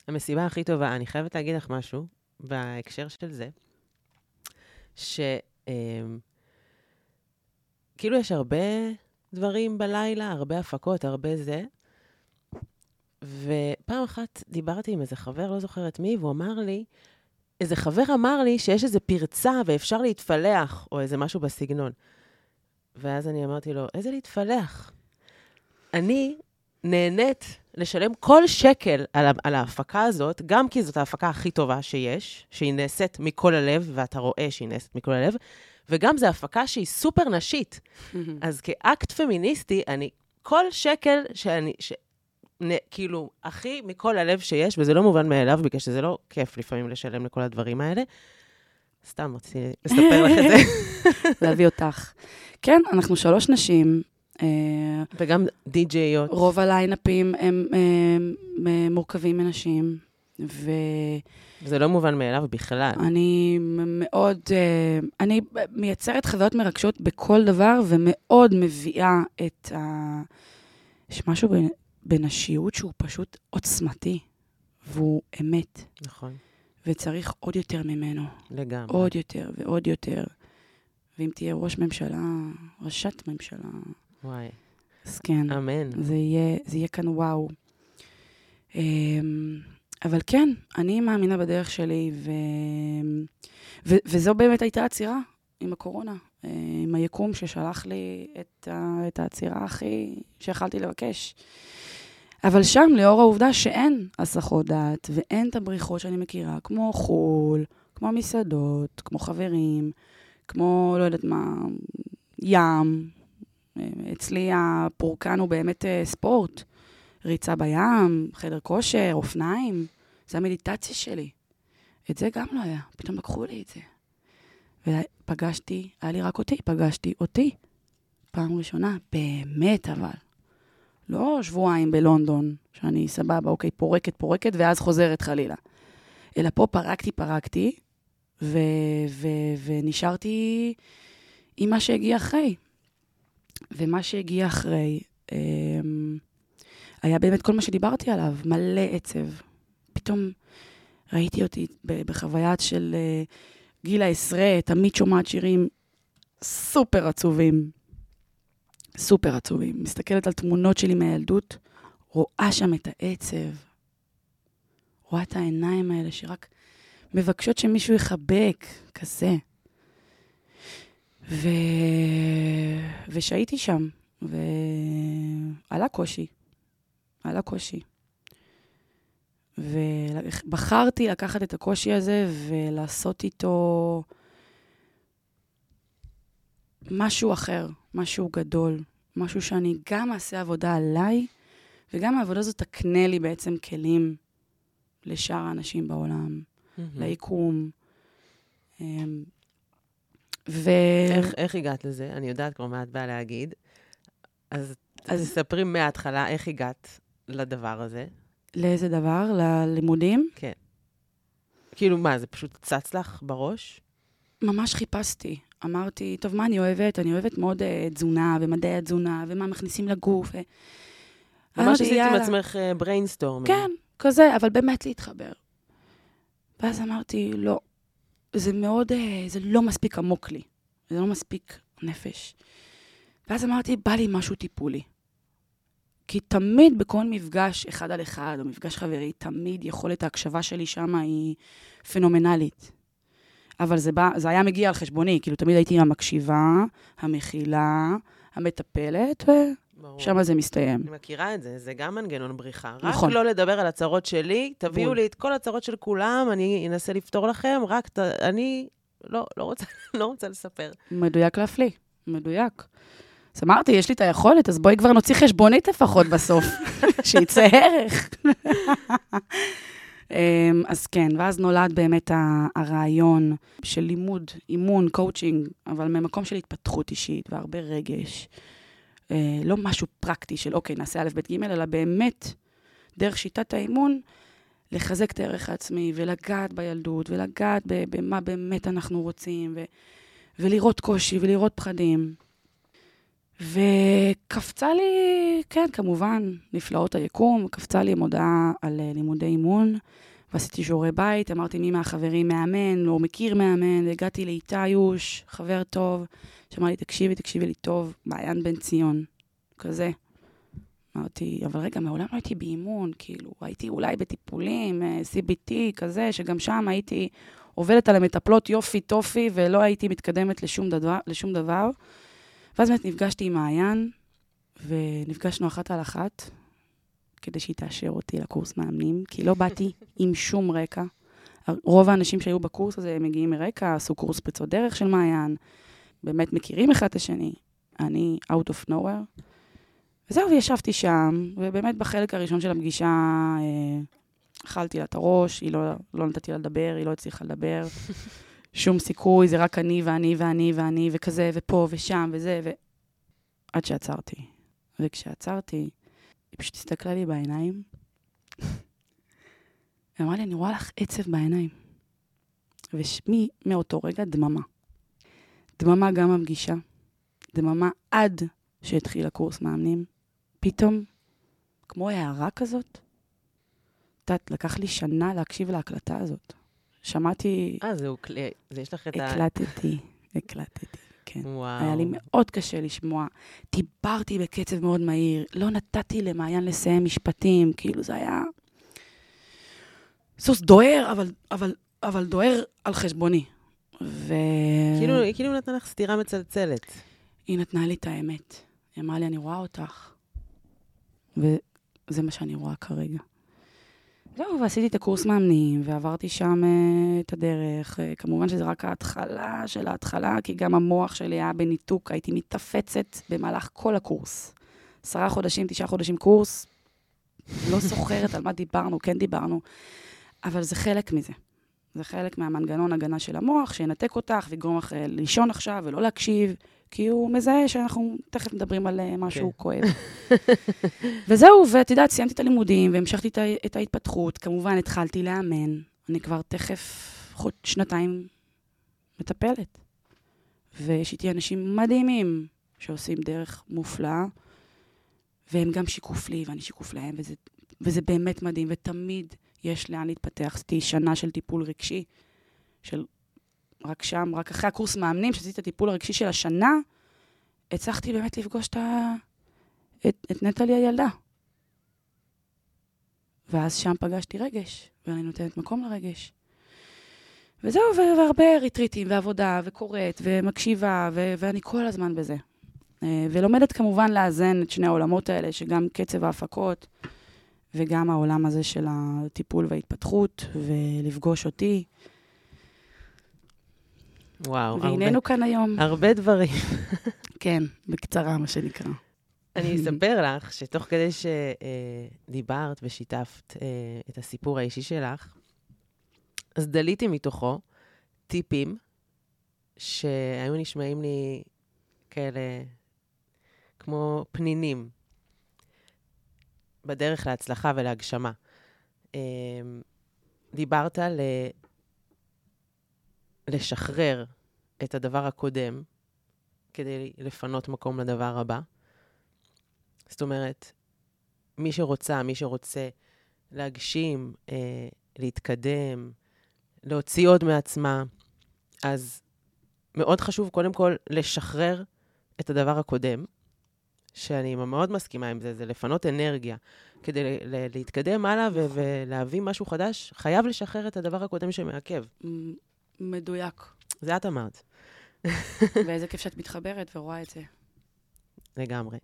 המסיבה הכי טובה, אני חייבת להגיד לך משהו. בהקשר של זה, שכאילו אמ, יש הרבה דברים בלילה, הרבה הפקות, הרבה זה, ופעם אחת דיברתי עם איזה חבר, לא זוכרת מי, והוא אמר לי, איזה חבר אמר לי שיש איזה פרצה ואפשר להתפלח, או איזה משהו בסגנון. ואז אני אמרתי לו, איזה להתפלח? אני נהנית לשלם כל שקל על, על ההפקה הזאת, גם כי זאת ההפקה הכי טובה שיש, שהיא נעשית מכל הלב, ואתה רואה שהיא נעשית מכל הלב, וגם זו הפקה שהיא סופר נשית. אז כאקט פמיניסטי, אני, כל שקל שאני, ש, נ, כאילו, הכי מכל הלב שיש, וזה לא מובן מאליו, בגלל שזה לא כיף לפעמים לשלם לכל הדברים האלה. סתם רציתי לספר לך את זה. להביא אותך. כן, אנחנו שלוש נשים, וגם די-ג'יות. רוב הליינאפים הם, הם, הם מורכבים מנשים, ו... זה לא מובן מאליו בכלל. אני מאוד, אה, אני מייצרת חוויות מרגשות בכל דבר, ומאוד מביאה את ה... יש משהו בנשיות שהוא פשוט עוצמתי, והוא אמת. נכון. וצריך עוד יותר ממנו. לגמרי. עוד יותר ועוד יותר. ואם תהיה ראש ממשלה, ראשת ממשלה, וואי. אז כן. אמן. זה יהיה, זה יהיה כאן וואו. אמ, אבל כן, אני מאמינה בדרך שלי, ו... ו... וזו באמת הייתה עצירה עם הקורונה, אה, עם היקום ששלח לי את, ה... את העצירה הכי שיכלתי לבקש. אבל שם, לאור העובדה שאין הסחות דעת ואין את הבריחות שאני מכירה, כמו חו"ל, כמו מסעדות, כמו חברים, כמו, לא יודעת מה, ים, אצלי הפורקן הוא באמת אה, ספורט. ריצה בים, חדר כושר, אופניים. זה המדיטציה שלי. את זה גם לא היה, פתאום לקחו לי את זה. ופגשתי, היה לי רק אותי, פגשתי אותי. פעם ראשונה, באמת אבל. לא שבועיים בלונדון, שאני סבבה, אוקיי, פורקת, פורקת, ואז חוזרת חלילה. אלא פה פרקתי, פרקתי, ו- ו- ונשארתי עם מה שהגיע אחרי. ומה שהגיע אחרי, אמ, היה באמת כל מה שדיברתי עליו, מלא עצב. פתאום ראיתי אותי בחוויה של אה, גיל העשרה, תמיד שומעת שירים סופר עצובים. סופר עצובים. מסתכלת על תמונות שלי מהילדות, רואה שם את העצב. רואה את העיניים האלה שרק מבקשות שמישהו יחבק, כזה. ו... ושהייתי שם, ועלה קושי. עלה קושי. ובחרתי לקחת את הקושי הזה ולעשות איתו משהו אחר, משהו גדול, משהו שאני גם אעשה עבודה עליי, וגם העבודה הזאת תקנה לי בעצם כלים לשאר האנשים בעולם, Mm-hmm. ליקום. ו... איך, איך הגעת לזה? אני יודעת כבר מה את באה להגיד. אז, אז תספרי מההתחלה איך הגעת לדבר הזה. לאיזה דבר? ללימודים? כאילו, מה, זה פשוט צץ לך בראש? ממש חיפשתי. אמרתי, טוב, מה אני אוהבת? אני אוהבת מאוד uh, תזונה ומדעי התזונה, ומה מכניסים לגוף. ו... ממש עשית עם. עצמך brainstorm. כן, כזה, אבל באמת להתחבר. ואז אמרתי, לא, זה מאוד, אה, זה לא מספיק עמוק לי, זה לא מספיק נפש. ואז אמרתי, בא לי משהו טיפולי. כי תמיד בכל מפגש אחד על אחד, או מפגש חברי, תמיד יכולת ההקשבה שלי שם היא פנומנלית. אבל זה, בא, זה היה מגיע על חשבוני, כאילו תמיד הייתי המקשיבה, המכילה, המטפלת, ברור. ושם זה מסתיים. אני מכירה את זה, זה גם מנגנון בריחה. נכון. רק לא לדבר על הצרות שלי, תביאו בול. לי את כל הצרות של כולם, אני אנסה לפתור לכם, רק ת... אני לא, לא, רוצה, לא רוצה לספר. מדויק להפליא, מדויק. אז אמרתי, יש לי את היכולת, אז בואי כבר נוציא חשבונית לפחות בסוף, שיצא ערך. אמ, אז כן, ואז נולד באמת הרעיון של לימוד, אימון, קואוצ'ינג, אבל ממקום של התפתחות אישית והרבה רגש. אה, לא משהו פרקטי של אוקיי, נעשה א', ב', ג', אלא באמת, דרך שיטת האימון, לחזק את הערך העצמי ולגעת בילדות ולגעת במה באמת אנחנו רוצים, ו- ולראות קושי ולראות פחדים. וקפצה לי, כן, כמובן, נפלאות היקום, קפצה לי מודעה על אה, לימודי אימון, ועשיתי שיעורי בית, אמרתי מי מהחברים מאמן, או מכיר מאמן, והגעתי לאיתי חבר טוב, שאמר לי, תקשיבי, תקשיבי לי טוב, מעיין בן ציון, כזה. אמרתי, אבל רגע, מעולם לא הייתי באימון, כאילו, הייתי אולי בטיפולים, אה, CBT, כזה, שגם שם הייתי עובדת על המטפלות יופי טופי, ולא הייתי מתקדמת לשום דבר. לשום דבר. ואז באמת נפגשתי עם מעיין, ונפגשנו אחת על אחת, כדי שהיא תאשר אותי לקורס מאמנים, כי לא באתי עם שום רקע. רוב האנשים שהיו בקורס הזה מגיעים מרקע, עשו קורס פריצות דרך של מעיין, באמת מכירים אחד את השני. אני out of nowhere. וזהו, וישבתי שם, ובאמת בחלק הראשון של הפגישה אה, אכלתי לה את הראש, היא לא, לא נתתי לה לדבר, היא לא הצליחה לדבר. שום סיכוי, זה רק אני ואני ואני ואני, וכזה, ופה ושם וזה, ו... עד שעצרתי. וכשעצרתי, היא פשוט הסתכלה לי בעיניים, ואמרה לי, אני רואה לך עצב בעיניים. ומאותו רגע, דממה. דממה גם הפגישה, דממה עד שהתחיל הקורס מאמנים. פתאום, כמו הערה כזאת, את יודעת, לקח לי שנה להקשיב להקלטה הזאת. שמעתי, אה, זהו זה יש לך את ה... הקלטתי, הקלטתי, כן. וואו. היה לי מאוד קשה לשמוע. דיברתי בקצב מאוד מהיר, לא נתתי למעיין לסיים משפטים, כאילו זה היה... סוס דוהר, אבל, אבל, אבל דוהר על חשבוני. ו... כאילו, היא כאילו נתנה לך סטירה מצלצלת. היא נתנה לי את האמת. היא אמרה לי, אני רואה אותך. וזה מה שאני רואה כרגע. זהו, ועשיתי את הקורס מאמנים, ועברתי שם uh, את הדרך. Uh, כמובן שזה רק ההתחלה של ההתחלה, כי גם המוח שלי היה בניתוק, הייתי מתאפצת במהלך כל הקורס. עשרה חודשים, תשעה חודשים קורס, לא זוכרת על מה דיברנו, כן דיברנו, אבל זה חלק מזה. זה חלק מהמנגנון הגנה של המוח, שינתק אותך ויגרום לך אה, לישון עכשיו ולא להקשיב, כי הוא מזהה שאנחנו תכף מדברים על אה, משהו כן. כואב. וזהו, ואת יודעת, סיימתי את הלימודים והמשכתי את ההתפתחות. כמובן, התחלתי לאמן. אני כבר תכף חוד, שנתיים מטפלת. ויש איתי אנשים מדהימים שעושים דרך מופלאה, והם גם שיקוף לי ואני שיקוף להם, וזה, וזה באמת מדהים, ותמיד יש לאן להתפתח. עשיתי שנה של טיפול רגשי, של רק שם, רק אחרי הקורס מאמנים, שעשיתי את הטיפול הרגשי של השנה, הצלחתי באמת לפגוש את, ה... את, את נטלי הילדה. ואז שם פגשתי רגש, ואני נותנת מקום לרגש. וזהו, והרבה ריטריטים, ועבודה, וקוראת, ומקשיבה, ו- ואני כל הזמן בזה. אה, ולומדת כמובן לאזן את שני העולמות האלה, שגם קצב ההפקות וגם העולם הזה של הטיפול וההתפתחות, ולפגוש אותי. וואו, והננו הרבה, כאן היום. הרבה דברים. כן, בקצרה, מה שנקרא. אני אספר לך שתוך כדי שדיברת ושיתפת אה, את הסיפור האישי שלך, אז דליתי מתוכו טיפים שהיו נשמעים לי כאלה כמו פנינים בדרך להצלחה ולהגשמה. אה, דיברת על אה, לשחרר את הדבר הקודם כדי לפנות מקום לדבר הבא. זאת אומרת, מי שרוצה, מי שרוצה להגשים, אה, להתקדם, להוציא עוד מעצמה, אז מאוד חשוב קודם כל לשחרר את הדבר הקודם, שאני מאוד מסכימה עם זה, זה לפנות אנרגיה. כדי להתקדם הלאה ו- ולהביא משהו חדש, חייב לשחרר את הדבר הקודם שמעכב. מדויק. זה את אמרת, ואיזה כיף שאת מתחברת ורואה את זה. לגמרי.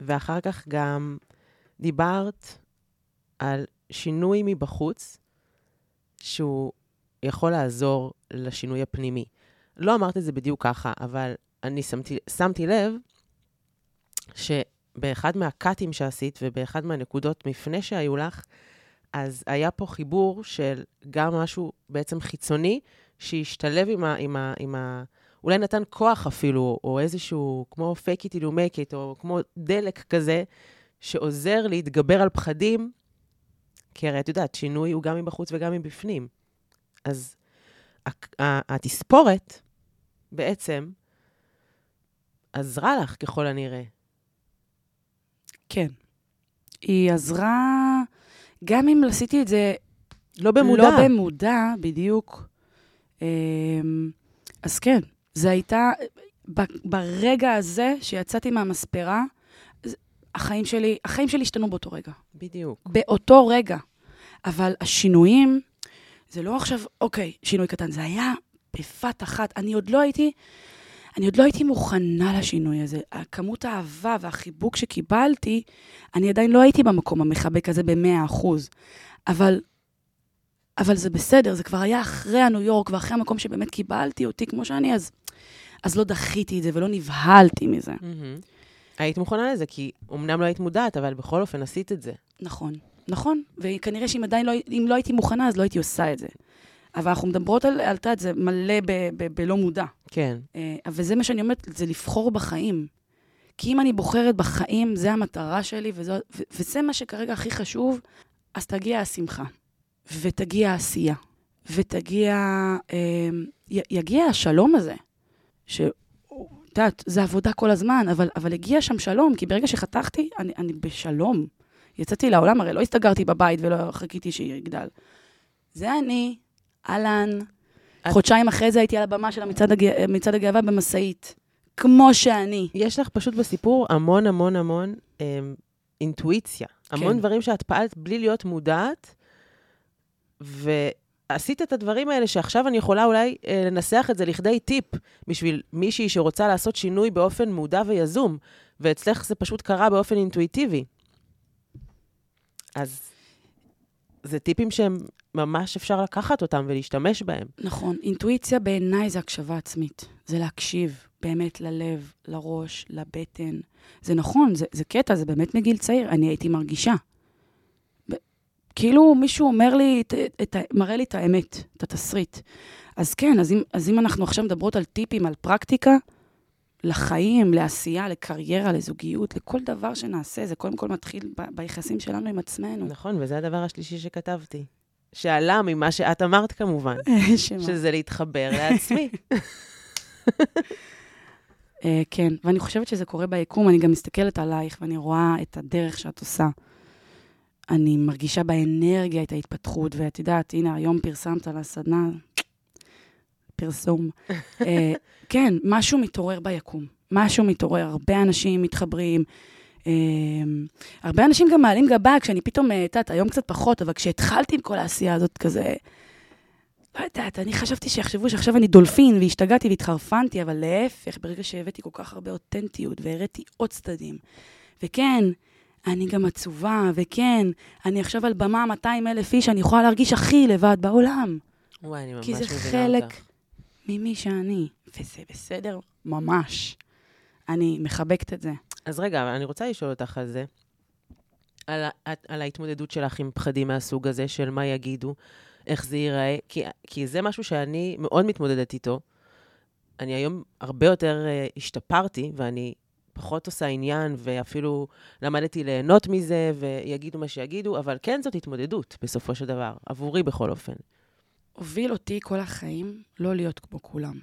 ואחר כך גם דיברת על שינוי מבחוץ, שהוא יכול לעזור לשינוי הפנימי. לא אמרת את זה בדיוק ככה, אבל אני שמתי, שמתי לב שבאחד מהקאטים שעשית ובאחד מהנקודות מפנה שהיו לך, אז היה פה חיבור של גם משהו בעצם חיצוני, שהשתלב עם ה... עם ה, עם ה אולי נתן כוח אפילו, או איזשהו, כמו fake it you make it, או כמו דלק כזה, שעוזר להתגבר על פחדים, כי הרי את יודעת, שינוי הוא גם מבחוץ וגם מבפנים. אז התספורת בעצם עזרה לך ככל הנראה. כן. היא עזרה, גם אם עשיתי את זה לא במודע. לא במודע, בדיוק. אמ, אז כן, זה הייתה, ברגע הזה שיצאתי מהמספרה, החיים שלי, החיים שלי השתנו באותו רגע. בדיוק. באותו רגע. אבל השינויים, זה לא עכשיו, אוקיי, שינוי קטן, זה היה בבת אחת. אני עוד לא הייתי, אני עוד לא הייתי מוכנה לשינוי הזה. כמות האהבה והחיבוק שקיבלתי, אני עדיין לא הייתי במקום המחבק הזה במאה אחוז. אבל, אבל זה בסדר, זה כבר היה אחרי הניו יורק ואחרי המקום שבאמת קיבלתי אותי כמו שאני, אז, אז לא דחיתי את זה ולא נבהלתי מזה. מהמם. היית מוכנה לזה, כי אמנם לא היית מודעת, אבל בכל אופן עשית את זה. נכון, נכון, וכנראה שאם עדיין לא, לא הייתי מוכנה, אז לא הייתי עושה את זה. אבל אנחנו מדברות על, על תת, זה מלא ב, ב, בלא מודע. כן. אה, וזה מה שאני אומרת, זה לבחור בחיים. כי אם אני בוחרת בחיים, זה המטרה שלי, וזו, ו, וזה מה שכרגע הכי חשוב, אז תגיע השמחה, ותגיע העשייה, ותגיע, אה, י, יגיע השלום הזה, ש... את יודעת, זה עבודה כל הזמן, אבל, אבל הגיע שם שלום, כי ברגע שחתכתי, אני, אני בשלום. יצאתי לעולם, הרי לא הסתגרתי בבית ולא חיכיתי שיגדל. זה אני, אהלן. את- חודשיים אחרי זה הייתי על הבמה של המצעד הגא... הגאווה במשאית. כמו שאני. יש לך פשוט בסיפור המון המון המון אה, אינטואיציה. המון כן. דברים שאת פעלת בלי להיות מודעת, ועשית את הדברים האלה שעכשיו אני יכולה אולי אה, לנסח את זה לכדי טיפ בשביל מישהי שרוצה לעשות שינוי באופן מודע ויזום, ואצלך זה פשוט קרה באופן אינטואיטיבי. אז זה טיפים שהם ממש אפשר לקחת אותם ולהשתמש בהם. נכון, אינטואיציה בעיניי זה הקשבה עצמית. זה להקשיב באמת ללב, לראש, לבטן. זה נכון, זה, זה קטע, זה באמת מגיל צעיר. אני הייתי מרגישה. ב- כאילו מישהו אומר לי, את, את, ה- מראה לי את האמת, את התסריט. אז כן, אז אם, אז אם אנחנו עכשיו מדברות על טיפים, על פרקטיקה, לחיים, לעשייה, לקריירה, לזוגיות, לכל דבר שנעשה, זה קודם כל מתחיל ב- ביחסים שלנו עם עצמנו. נכון, וזה הדבר השלישי שכתבתי. שעלה ממה שאת אמרת כמובן, שמה? שזה להתחבר לעצמי. אה, כן, ואני חושבת שזה קורה ביקום, אני גם מסתכלת עלייך ואני רואה את הדרך שאת עושה. אני מרגישה באנרגיה את ההתפתחות, ואת יודעת, הנה, היום פרסמת על הסדנה, פרסום. אה, כן, משהו מתעורר ביקום. משהו מתעורר, הרבה אנשים מתחברים. אה, הרבה אנשים גם מעלים גבה כשאני פתאום, אה, את יודעת, היום קצת פחות, אבל כשהתחלתי עם כל העשייה הזאת, כזה, לא יודעת, אני חשבתי שיחשבו שעכשיו אני דולפין, והשתגעתי והתחרפנתי, אבל להפך, ברגע שהבאתי כל כך הרבה אותנטיות והראיתי עוד צדדים. וכן, אני גם עצובה, וכן, אני עכשיו על במה 200 אלף איש, אני יכולה להרגיש הכי לבד בעולם. וואי, אני ממש כי זה מבינה חלק אותך. ממי שאני, וזה בסדר ממש. אני מחבקת את זה. אז רגע, אני רוצה לשאול אותך על זה. על, על ההתמודדות שלך עם פחדים מהסוג הזה, של מה יגידו, איך זה ייראה, כי, כי זה משהו שאני מאוד מתמודדת איתו. אני היום הרבה יותר uh, השתפרתי, ואני פחות עושה עניין, ואפילו למדתי ליהנות מזה, ויגידו מה שיגידו, אבל כן זאת התמודדות, בסופו של דבר, עבורי בכל אופן. הוביל אותי כל החיים לא להיות כמו כולם.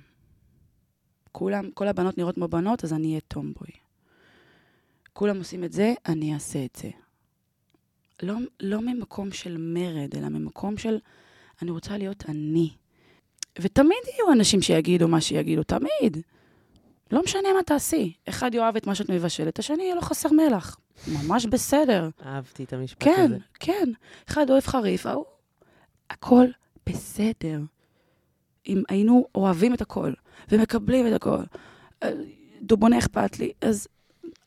כולם, כל הבנות נראות כמו בנות, אז אני אהיה טומבוי. כולם עושים את זה, אני אעשה את זה. לא, לא ממקום של מרד, אלא ממקום של אני רוצה להיות אני. ותמיד יהיו אנשים שיגידו מה שיגידו, תמיד. לא משנה מה תעשי. אחד יאהב את מה שאת מבשלת, השני יהיה לו חסר מלח. ממש בסדר. אהבתי את המשפט כן, הזה. כן. אחד אוהב חריף, ההוא... הכל בסדר. אם היינו אוהבים את הכל, ומקבלים את הכל, אה, דובונה אכפת לי, אז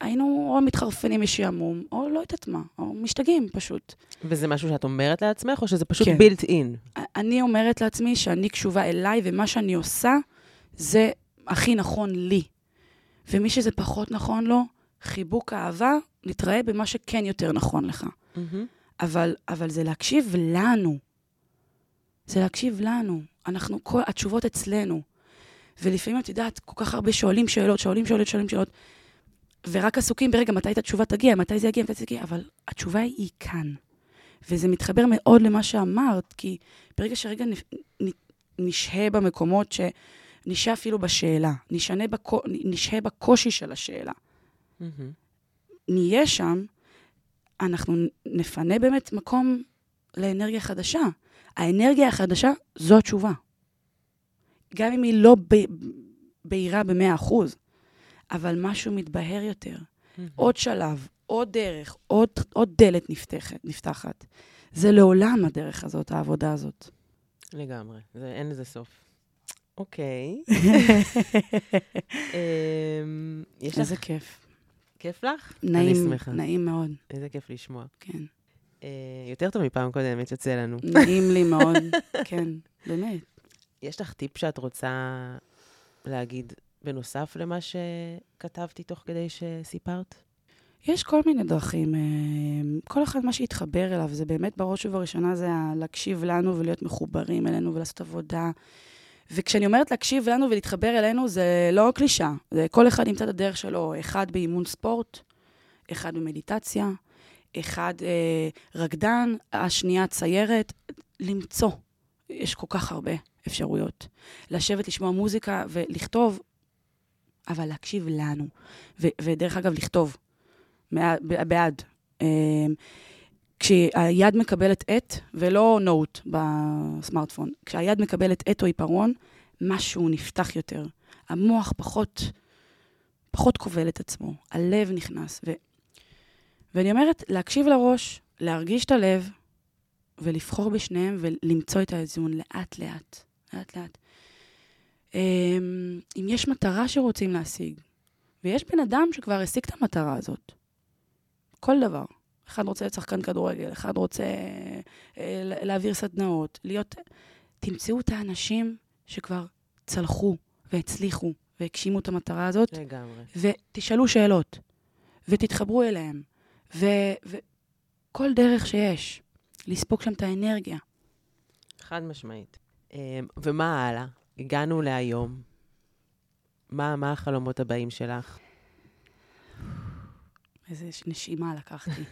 היינו או מתחרפנים משעמום, או לא יודעת מה, או משתגעים פשוט. וזה משהו שאת אומרת לעצמך, או שזה פשוט כן. בילט אין? אני אומרת לעצמי שאני קשובה אליי, ומה שאני עושה, זה הכי נכון לי. ומי שזה פחות נכון לו, חיבוק אהבה, נתראה במה שכן יותר נכון לך. אבל, אבל זה להקשיב לנו. זה להקשיב לנו. אנחנו, כל, התשובות אצלנו. ולפעמים, את יודעת, כל כך הרבה שואלים שאלות, שואלים שאלות, שואלים שאלות, ורק עסוקים ברגע מתי את התשובה תגיע, מתי זה יגיע, מתי זה יגיע, אבל התשובה היא כאן. וזה מתחבר מאוד למה שאמרת, כי ברגע שרגע נשהה במקומות ש... נשהה אפילו בשאלה, נשנה בקו, נשהה בקושי של השאלה. נהיה שם, אנחנו נפנה באמת מקום לאנרגיה חדשה. האנרגיה החדשה זו התשובה. גם אם היא לא ב- בהירה במאה אחוז, אבל משהו מתבהר יותר. עוד שלב, עוד דרך, עוד, עוד דלת נפתחת, נפתחת. זה לעולם הדרך הזאת, העבודה הזאת. לגמרי, זה, אין לזה סוף. אוקיי. אמ, יש לך, איזה כיף. כיף לך? נעים, אני שמחה. נעים מאוד, איזה כיף לשמוע. כן. אה, יותר טוב מפעם קודמת יוצא לנו. נעים לי מאוד, כן, באמת. יש לך טיפ שאת רוצה להגיד בנוסף למה שכתבתי תוך כדי שסיפרת? יש כל מיני דרכים. אה, כל אחד מה שהתחבר אליו, זה באמת בראש ובראשונה זה להקשיב לנו ולהיות מחוברים אלינו ולעשות עבודה. וכשאני אומרת להקשיב לנו ולהתחבר אלינו, זה לא קלישה. זה כל אחד ימצא את הדרך שלו, אחד באימון ספורט, אחד במדיטציה, אחד אה, רקדן, השנייה ציירת, למצוא. יש כל כך הרבה אפשרויות. לשבת, לשמוע מוזיקה ולכתוב, אבל להקשיב לנו. ו- ודרך אגב, לכתוב. ב- בעד. אה, כשהיד מקבלת עט, ולא נוט בסמארטפון, כשהיד מקבלת עט או עיפרון, משהו נפתח יותר. המוח פחות, פחות כובל את עצמו, הלב נכנס. ו... ואני אומרת, להקשיב לראש, להרגיש את הלב, ולבחור בשניהם ולמצוא את האיזון לאט-לאט, לאט-לאט. אמ, אם יש מטרה שרוצים להשיג, ויש בן אדם שכבר השיג את המטרה הזאת, כל דבר. אחד רוצה להיות שחקן כדורגל, אחד רוצה אה, להעביר סדנאות, להיות... תמצאו את האנשים שכבר צלחו והצליחו והגשימו את המטרה הזאת, לגמרי. ותשאלו שאלות, ותתחברו אליהם, וכל דרך שיש, לספוג שם את האנרגיה. חד משמעית. אמ, ומה הלאה? הגענו להיום. מה, מה החלומות הבאים שלך? איזה נשימה לקחתי.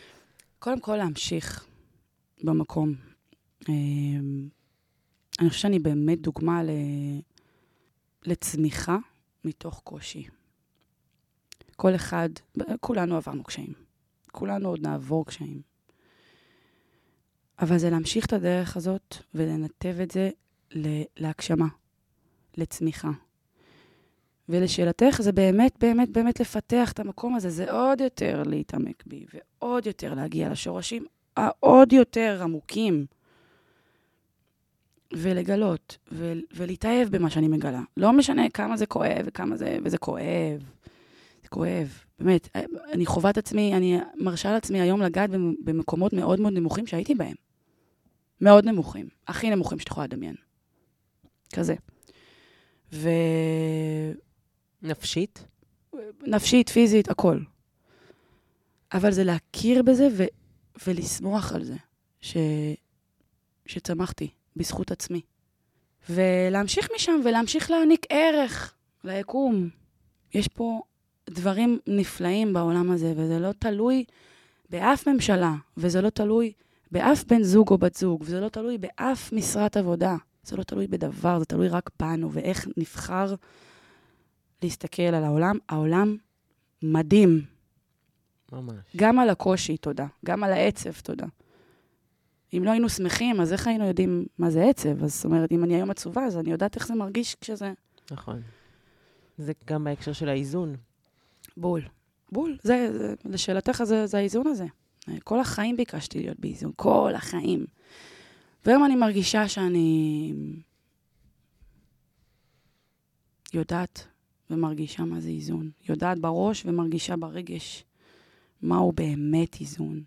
קודם כל, להמשיך במקום. אמ, אני חושבת שאני באמת דוגמה ל... לצמיחה מתוך קושי. כל אחד, כולנו עברנו קשיים. כולנו עוד נעבור קשיים. אבל זה להמשיך את הדרך הזאת ולנתב את זה להגשמה, לצמיחה. ולשאלתך, זה באמת, באמת, באמת לפתח את המקום הזה, זה עוד יותר להתעמק בי, ועוד יותר להגיע לשורשים העוד יותר עמוקים, ולגלות, ו- ולהתאהב במה שאני מגלה. לא משנה כמה זה כואב וכמה זה, וזה כואב. כואב. באמת, אני חווה את עצמי, אני מרשה לעצמי היום לגעת במקומות מאוד מאוד נמוכים שהייתי בהם. מאוד נמוכים. הכי נמוכים שאת יכולה לדמיין. כזה. ו... נפשית? נפשית, פיזית, הכל. אבל זה להכיר בזה ו... ולשמוח על זה, ש... שצמחתי בזכות עצמי. ולהמשיך משם ולהמשיך להעניק ערך ליקום. יש פה דברים נפלאים בעולם הזה, וזה לא תלוי באף ממשלה, וזה לא תלוי באף בן זוג או בת זוג, וזה לא תלוי באף משרת עבודה. זה לא תלוי בדבר, זה תלוי רק בנו, ואיך נבחר להסתכל על העולם. העולם מדהים. ממש. גם על הקושי, תודה. גם על העצב, תודה. אם לא היינו שמחים, אז איך היינו יודעים מה זה עצב? אז זאת אומרת, אם אני היום עצובה, אז אני יודעת איך זה מרגיש כשזה... נכון. זה גם בהקשר של האיזון. בול. בול. זה, זה לשאלתך, זה, זה האיזון הזה. כל החיים ביקשתי להיות באיזון, כל החיים. והיום אני מרגישה שאני יודעת ומרגישה מה זה איזון. יודעת בראש ומרגישה ברגש מהו באמת איזון.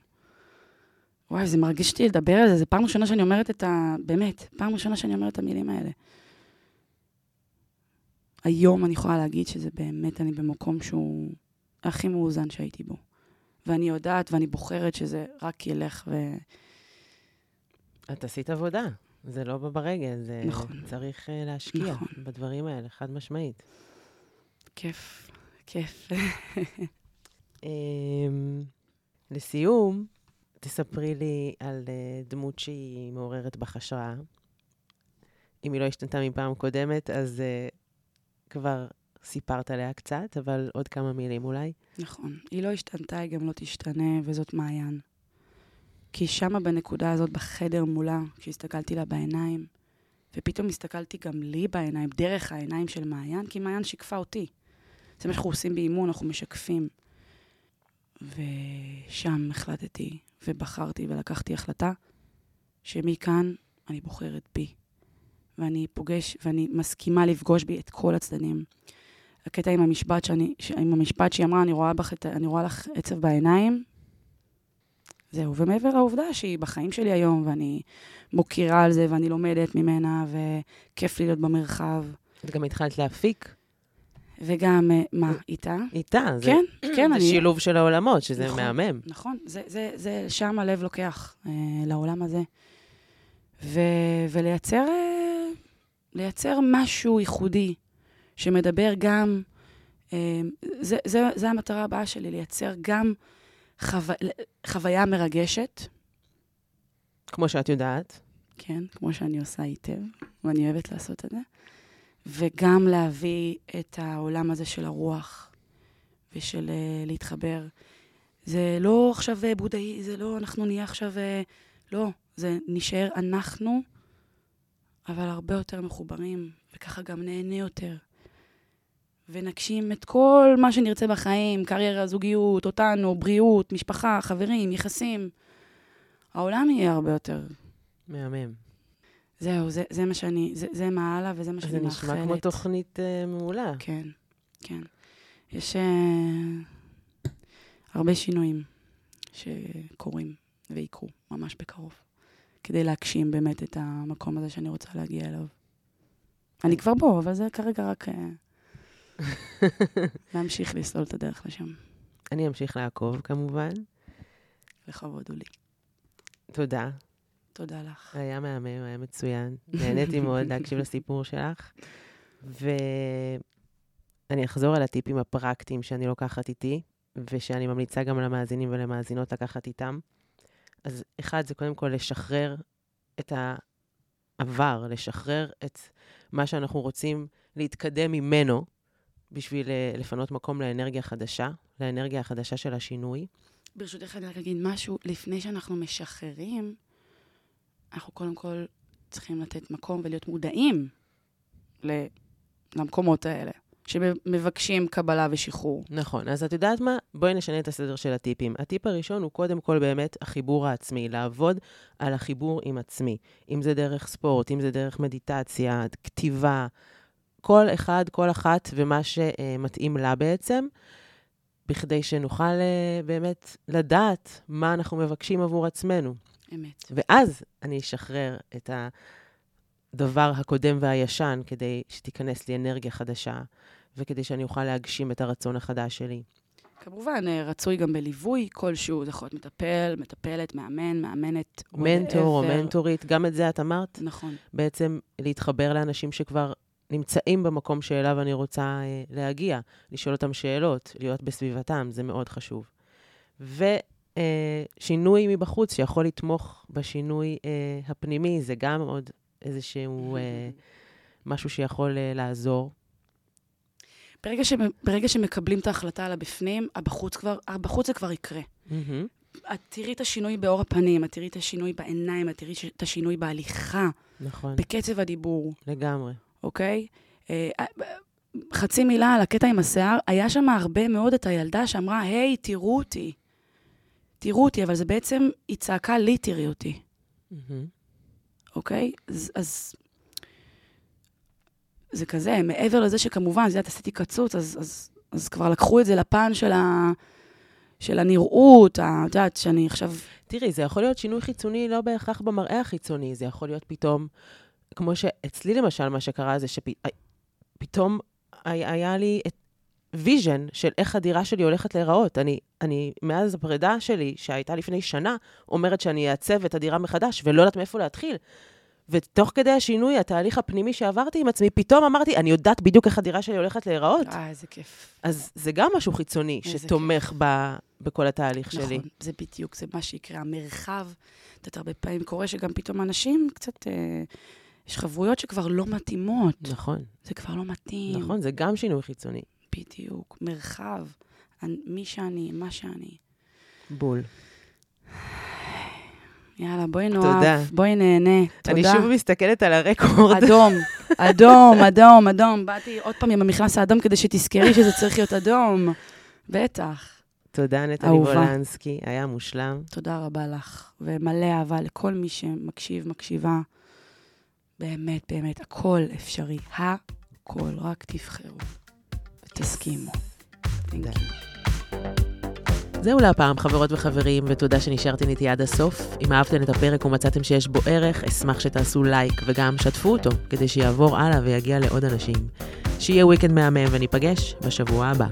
וואי, זה מרגיש אותי לדבר על זה, זו פעם ראשונה שאני אומרת את ה... באמת, פעם ראשונה שאני אומרת את המילים האלה. היום אני יכולה להגיד שזה באמת, אני במקום שהוא הכי מאוזן שהייתי בו. ואני יודעת ואני בוחרת שזה רק ילך ו... את עשית עבודה, זה לא בא ברגל, זה נכון. צריך uh, להשקיע נכון. בדברים האלה, חד משמעית. כיף, כיף. um, לסיום, תספרי לי על uh, דמות שהיא מעוררת בך השראה. אם היא לא השתנתה מפעם קודמת, אז uh, כבר סיפרת עליה קצת, אבל עוד כמה מילים אולי. נכון. היא לא השתנתה, היא גם לא תשתנה, וזאת מעיין. כי שמה בנקודה הזאת, בחדר מולה, כשהסתכלתי לה בעיניים, ופתאום הסתכלתי גם לי בעיניים, דרך העיניים של מעיין, כי מעיין שיקפה אותי. זה מה שאנחנו עושים באימון, אנחנו משקפים. ושם החלטתי ובחרתי ולקחתי החלטה שמכאן אני בוחרת בי. ואני פוגש, ואני מסכימה לפגוש בי את כל הצדדים. הקטע עם המשפט, שאני, עם המשפט שהיא אמרה, אני רואה, בך, אני רואה לך עצב בעיניים, זהו. ומעבר לעובדה שהיא בחיים שלי היום, ואני מוקירה על זה, ואני לומדת ממנה, וכיף לי להיות במרחב. את גם התחלת להפיק. וגם, אה, מה, איתה? איתה, זה, כן, כן, זה אני... שילוב של העולמות, שזה נכון. מהמם. נכון, זה, זה, זה שם הלב לוקח, אה, לעולם הזה. ו, ולייצר אה, לייצר משהו ייחודי, שמדבר גם, אה, זה, זה, זה המטרה הבאה שלי, לייצר גם חו... חוויה מרגשת, כמו שאת יודעת. כן, כמו שאני עושה היטב, ואני אוהבת לעשות את זה, וגם להביא את העולם הזה של הרוח ושל uh, להתחבר. זה לא עכשיו uh, בודהי, זה לא אנחנו נהיה עכשיו, לא, זה נשאר אנחנו, אבל הרבה יותר מחוברים, וככה גם נהנה יותר. ונגשים את כל מה שנרצה בחיים, קריירה, זוגיות, אותנו, בריאות, משפחה, חברים, יחסים. העולם יהיה הרבה יותר. מהמם. זהו, זה, זה מה שאני, זה, זה מה הלאה וזה מה שאני זה מאחלת. נשמע כמו תוכנית uh, מעולה. כן, כן. יש uh, הרבה שינויים שקורים ויקרו ממש בקרוב, כדי להגשים באמת את המקום הזה שאני רוצה להגיע אליו. אני כבר בו, אבל זה כרגע רק uh, להמשיך לסלול את הדרך לשם. אני אמשיך לעקוב, כמובן. לכבוד הוא לי. תודה. תודה לך. היה מהמם, היה מצוין. נהניתי מאוד להקשיב לסיפור שלך. ואני אחזור על הטיפים הפרקטיים שאני לוקחת איתי, ושאני ממליצה גם למאזינים ולמאזינות לקחת איתם. אז אחד, זה קודם כל לשחרר את העבר, לשחרר את מה שאנחנו רוצים להתקדם ממנו, בשביל אה, לפנות מקום לאנרגיה חדשה, לאנרגיה החדשה של השינוי. ברשותך, אני רק אגיד משהו. לפני שאנחנו משחררים, אנחנו קודם כל צריכים לתת מקום ולהיות מודעים למקומות האלה, שמבקשים קבלה ושחרור. נכון, אז את יודעת מה? בואי נשנה את הסדר של הטיפים. הטיפ הראשון הוא קודם כל באמת החיבור העצמי, לעבוד על החיבור עם עצמי. אם זה דרך ספורט, אם זה דרך מדיטציה, כתיבה, כל אחד, כל אחת ומה שמתאים לה בעצם. בכדי שנוכל אה, באמת לדעת מה אנחנו מבקשים עבור עצמנו. אמת. ואז אני אשחרר את הדבר הקודם והישן כדי שתיכנס לי אנרגיה חדשה, וכדי שאני אוכל להגשים את הרצון החדש שלי. כמובן, אה, רצוי גם בליווי כלשהו, זה יכול להיות מטפל, מטפלת, מאמן, מאמנת. מנטור או. מנטורית, גם את זה את אמרת? נכון. בעצם להתחבר לאנשים שכבר נמצאים במקום שאליו אני רוצה אה, להגיע, לשאול אותם שאלות, להיות בסביבתם, זה מאוד חשוב. ושינוי מבחוץ שיכול לתמוך בשינוי אה, הפנימי, זה גם עוד איזשהו אה, משהו שיכול אה, לעזור. ברגע, ש... ברגע שמקבלים את ההחלטה על הבפנים, הבחוץ, כבר, הבחוץ זה כבר יקרה. מהמם. את תראי את השינוי באור הפנים, את תראי את השינוי בעיניים, את תראי את השינוי בהליכה, נכון, בקצב הדיבור, לגמרי. אוקיי? אה, אה, חצי מילה על הקטע עם השיער, היה שם הרבה מאוד את הילדה שאמרה, היי, תראו אותי. תראו אותי, אבל זה בעצם, היא צעקה לי, תראי אותי, מהמם. אוקיי? אז, אז זה כזה, מעבר לזה שכמובן, זה יודעת, עשיתי קצוץ, אז, אז, אז כבר לקחו את זה לפן של, ה, של הנראות, את יודעת, שאני עכשיו... תראי, זה יכול להיות שינוי חיצוני לא בהכרח במראה החיצוני, זה יכול להיות פתאום, כמו שאצלי למשל, מה שקרה זה שפתאום היה לי את vision של איך הדירה שלי הולכת להיראות. אני, אני, מאז הפרידה שלי, שהייתה לפני שנה, אומרת שאני אעצב את הדירה מחדש, ולא יודעת מאיפה להתחיל. ותוך כדי השינוי, התהליך הפנימי שעברתי עם עצמי, פתאום אמרתי, אני יודעת בדיוק איך הדירה שלי הולכת להיראות. אה, איזה כיף. אז זה גם משהו חיצוני שתומך ב, בכל התהליך שלי. נכון, זה בדיוק, זה מה שקרה. המרחב, את יודעת, הרבה פעמים קורה שגם פתאום אנשים קצת, אה, יש חברויות שכבר לא מתאימות. נכון, זה כבר לא מתאים. נכון, זה גם שינוי חיצוני. בדיוק, מרחב. אני- מי שאני, מה שאני. בול. יאללה, בואי נאהב, תודה. בואי נהנה. תודה. אני שוב מסתכלת על הרקורד. אדום, אדום, אדום, אדום. באתי עוד פעם עם המכנס האדום כדי שתזכרי שזה צריך להיות אדום. בטח. תודה, אהובה. וולנסקי, היה מושלם. תודה רבה לך, ומלא אהבה לכל מי שמקשיב, מקשיבה. באמת, באמת, הכל אפשרי. הכל, רק תבחרו you. זהו להפעם, חברות וחברים, ותודה שנשארתם איתי עד הסוף. אם אהבתם את הפרק ומצאתם שיש בו ערך, אשמח שתעשו לייק וגם שתפו אותו, כדי שיעבור הלאה ויגיע לעוד אנשים. שיהיה וויקנד מהמם וניפגש בשבוע הבא.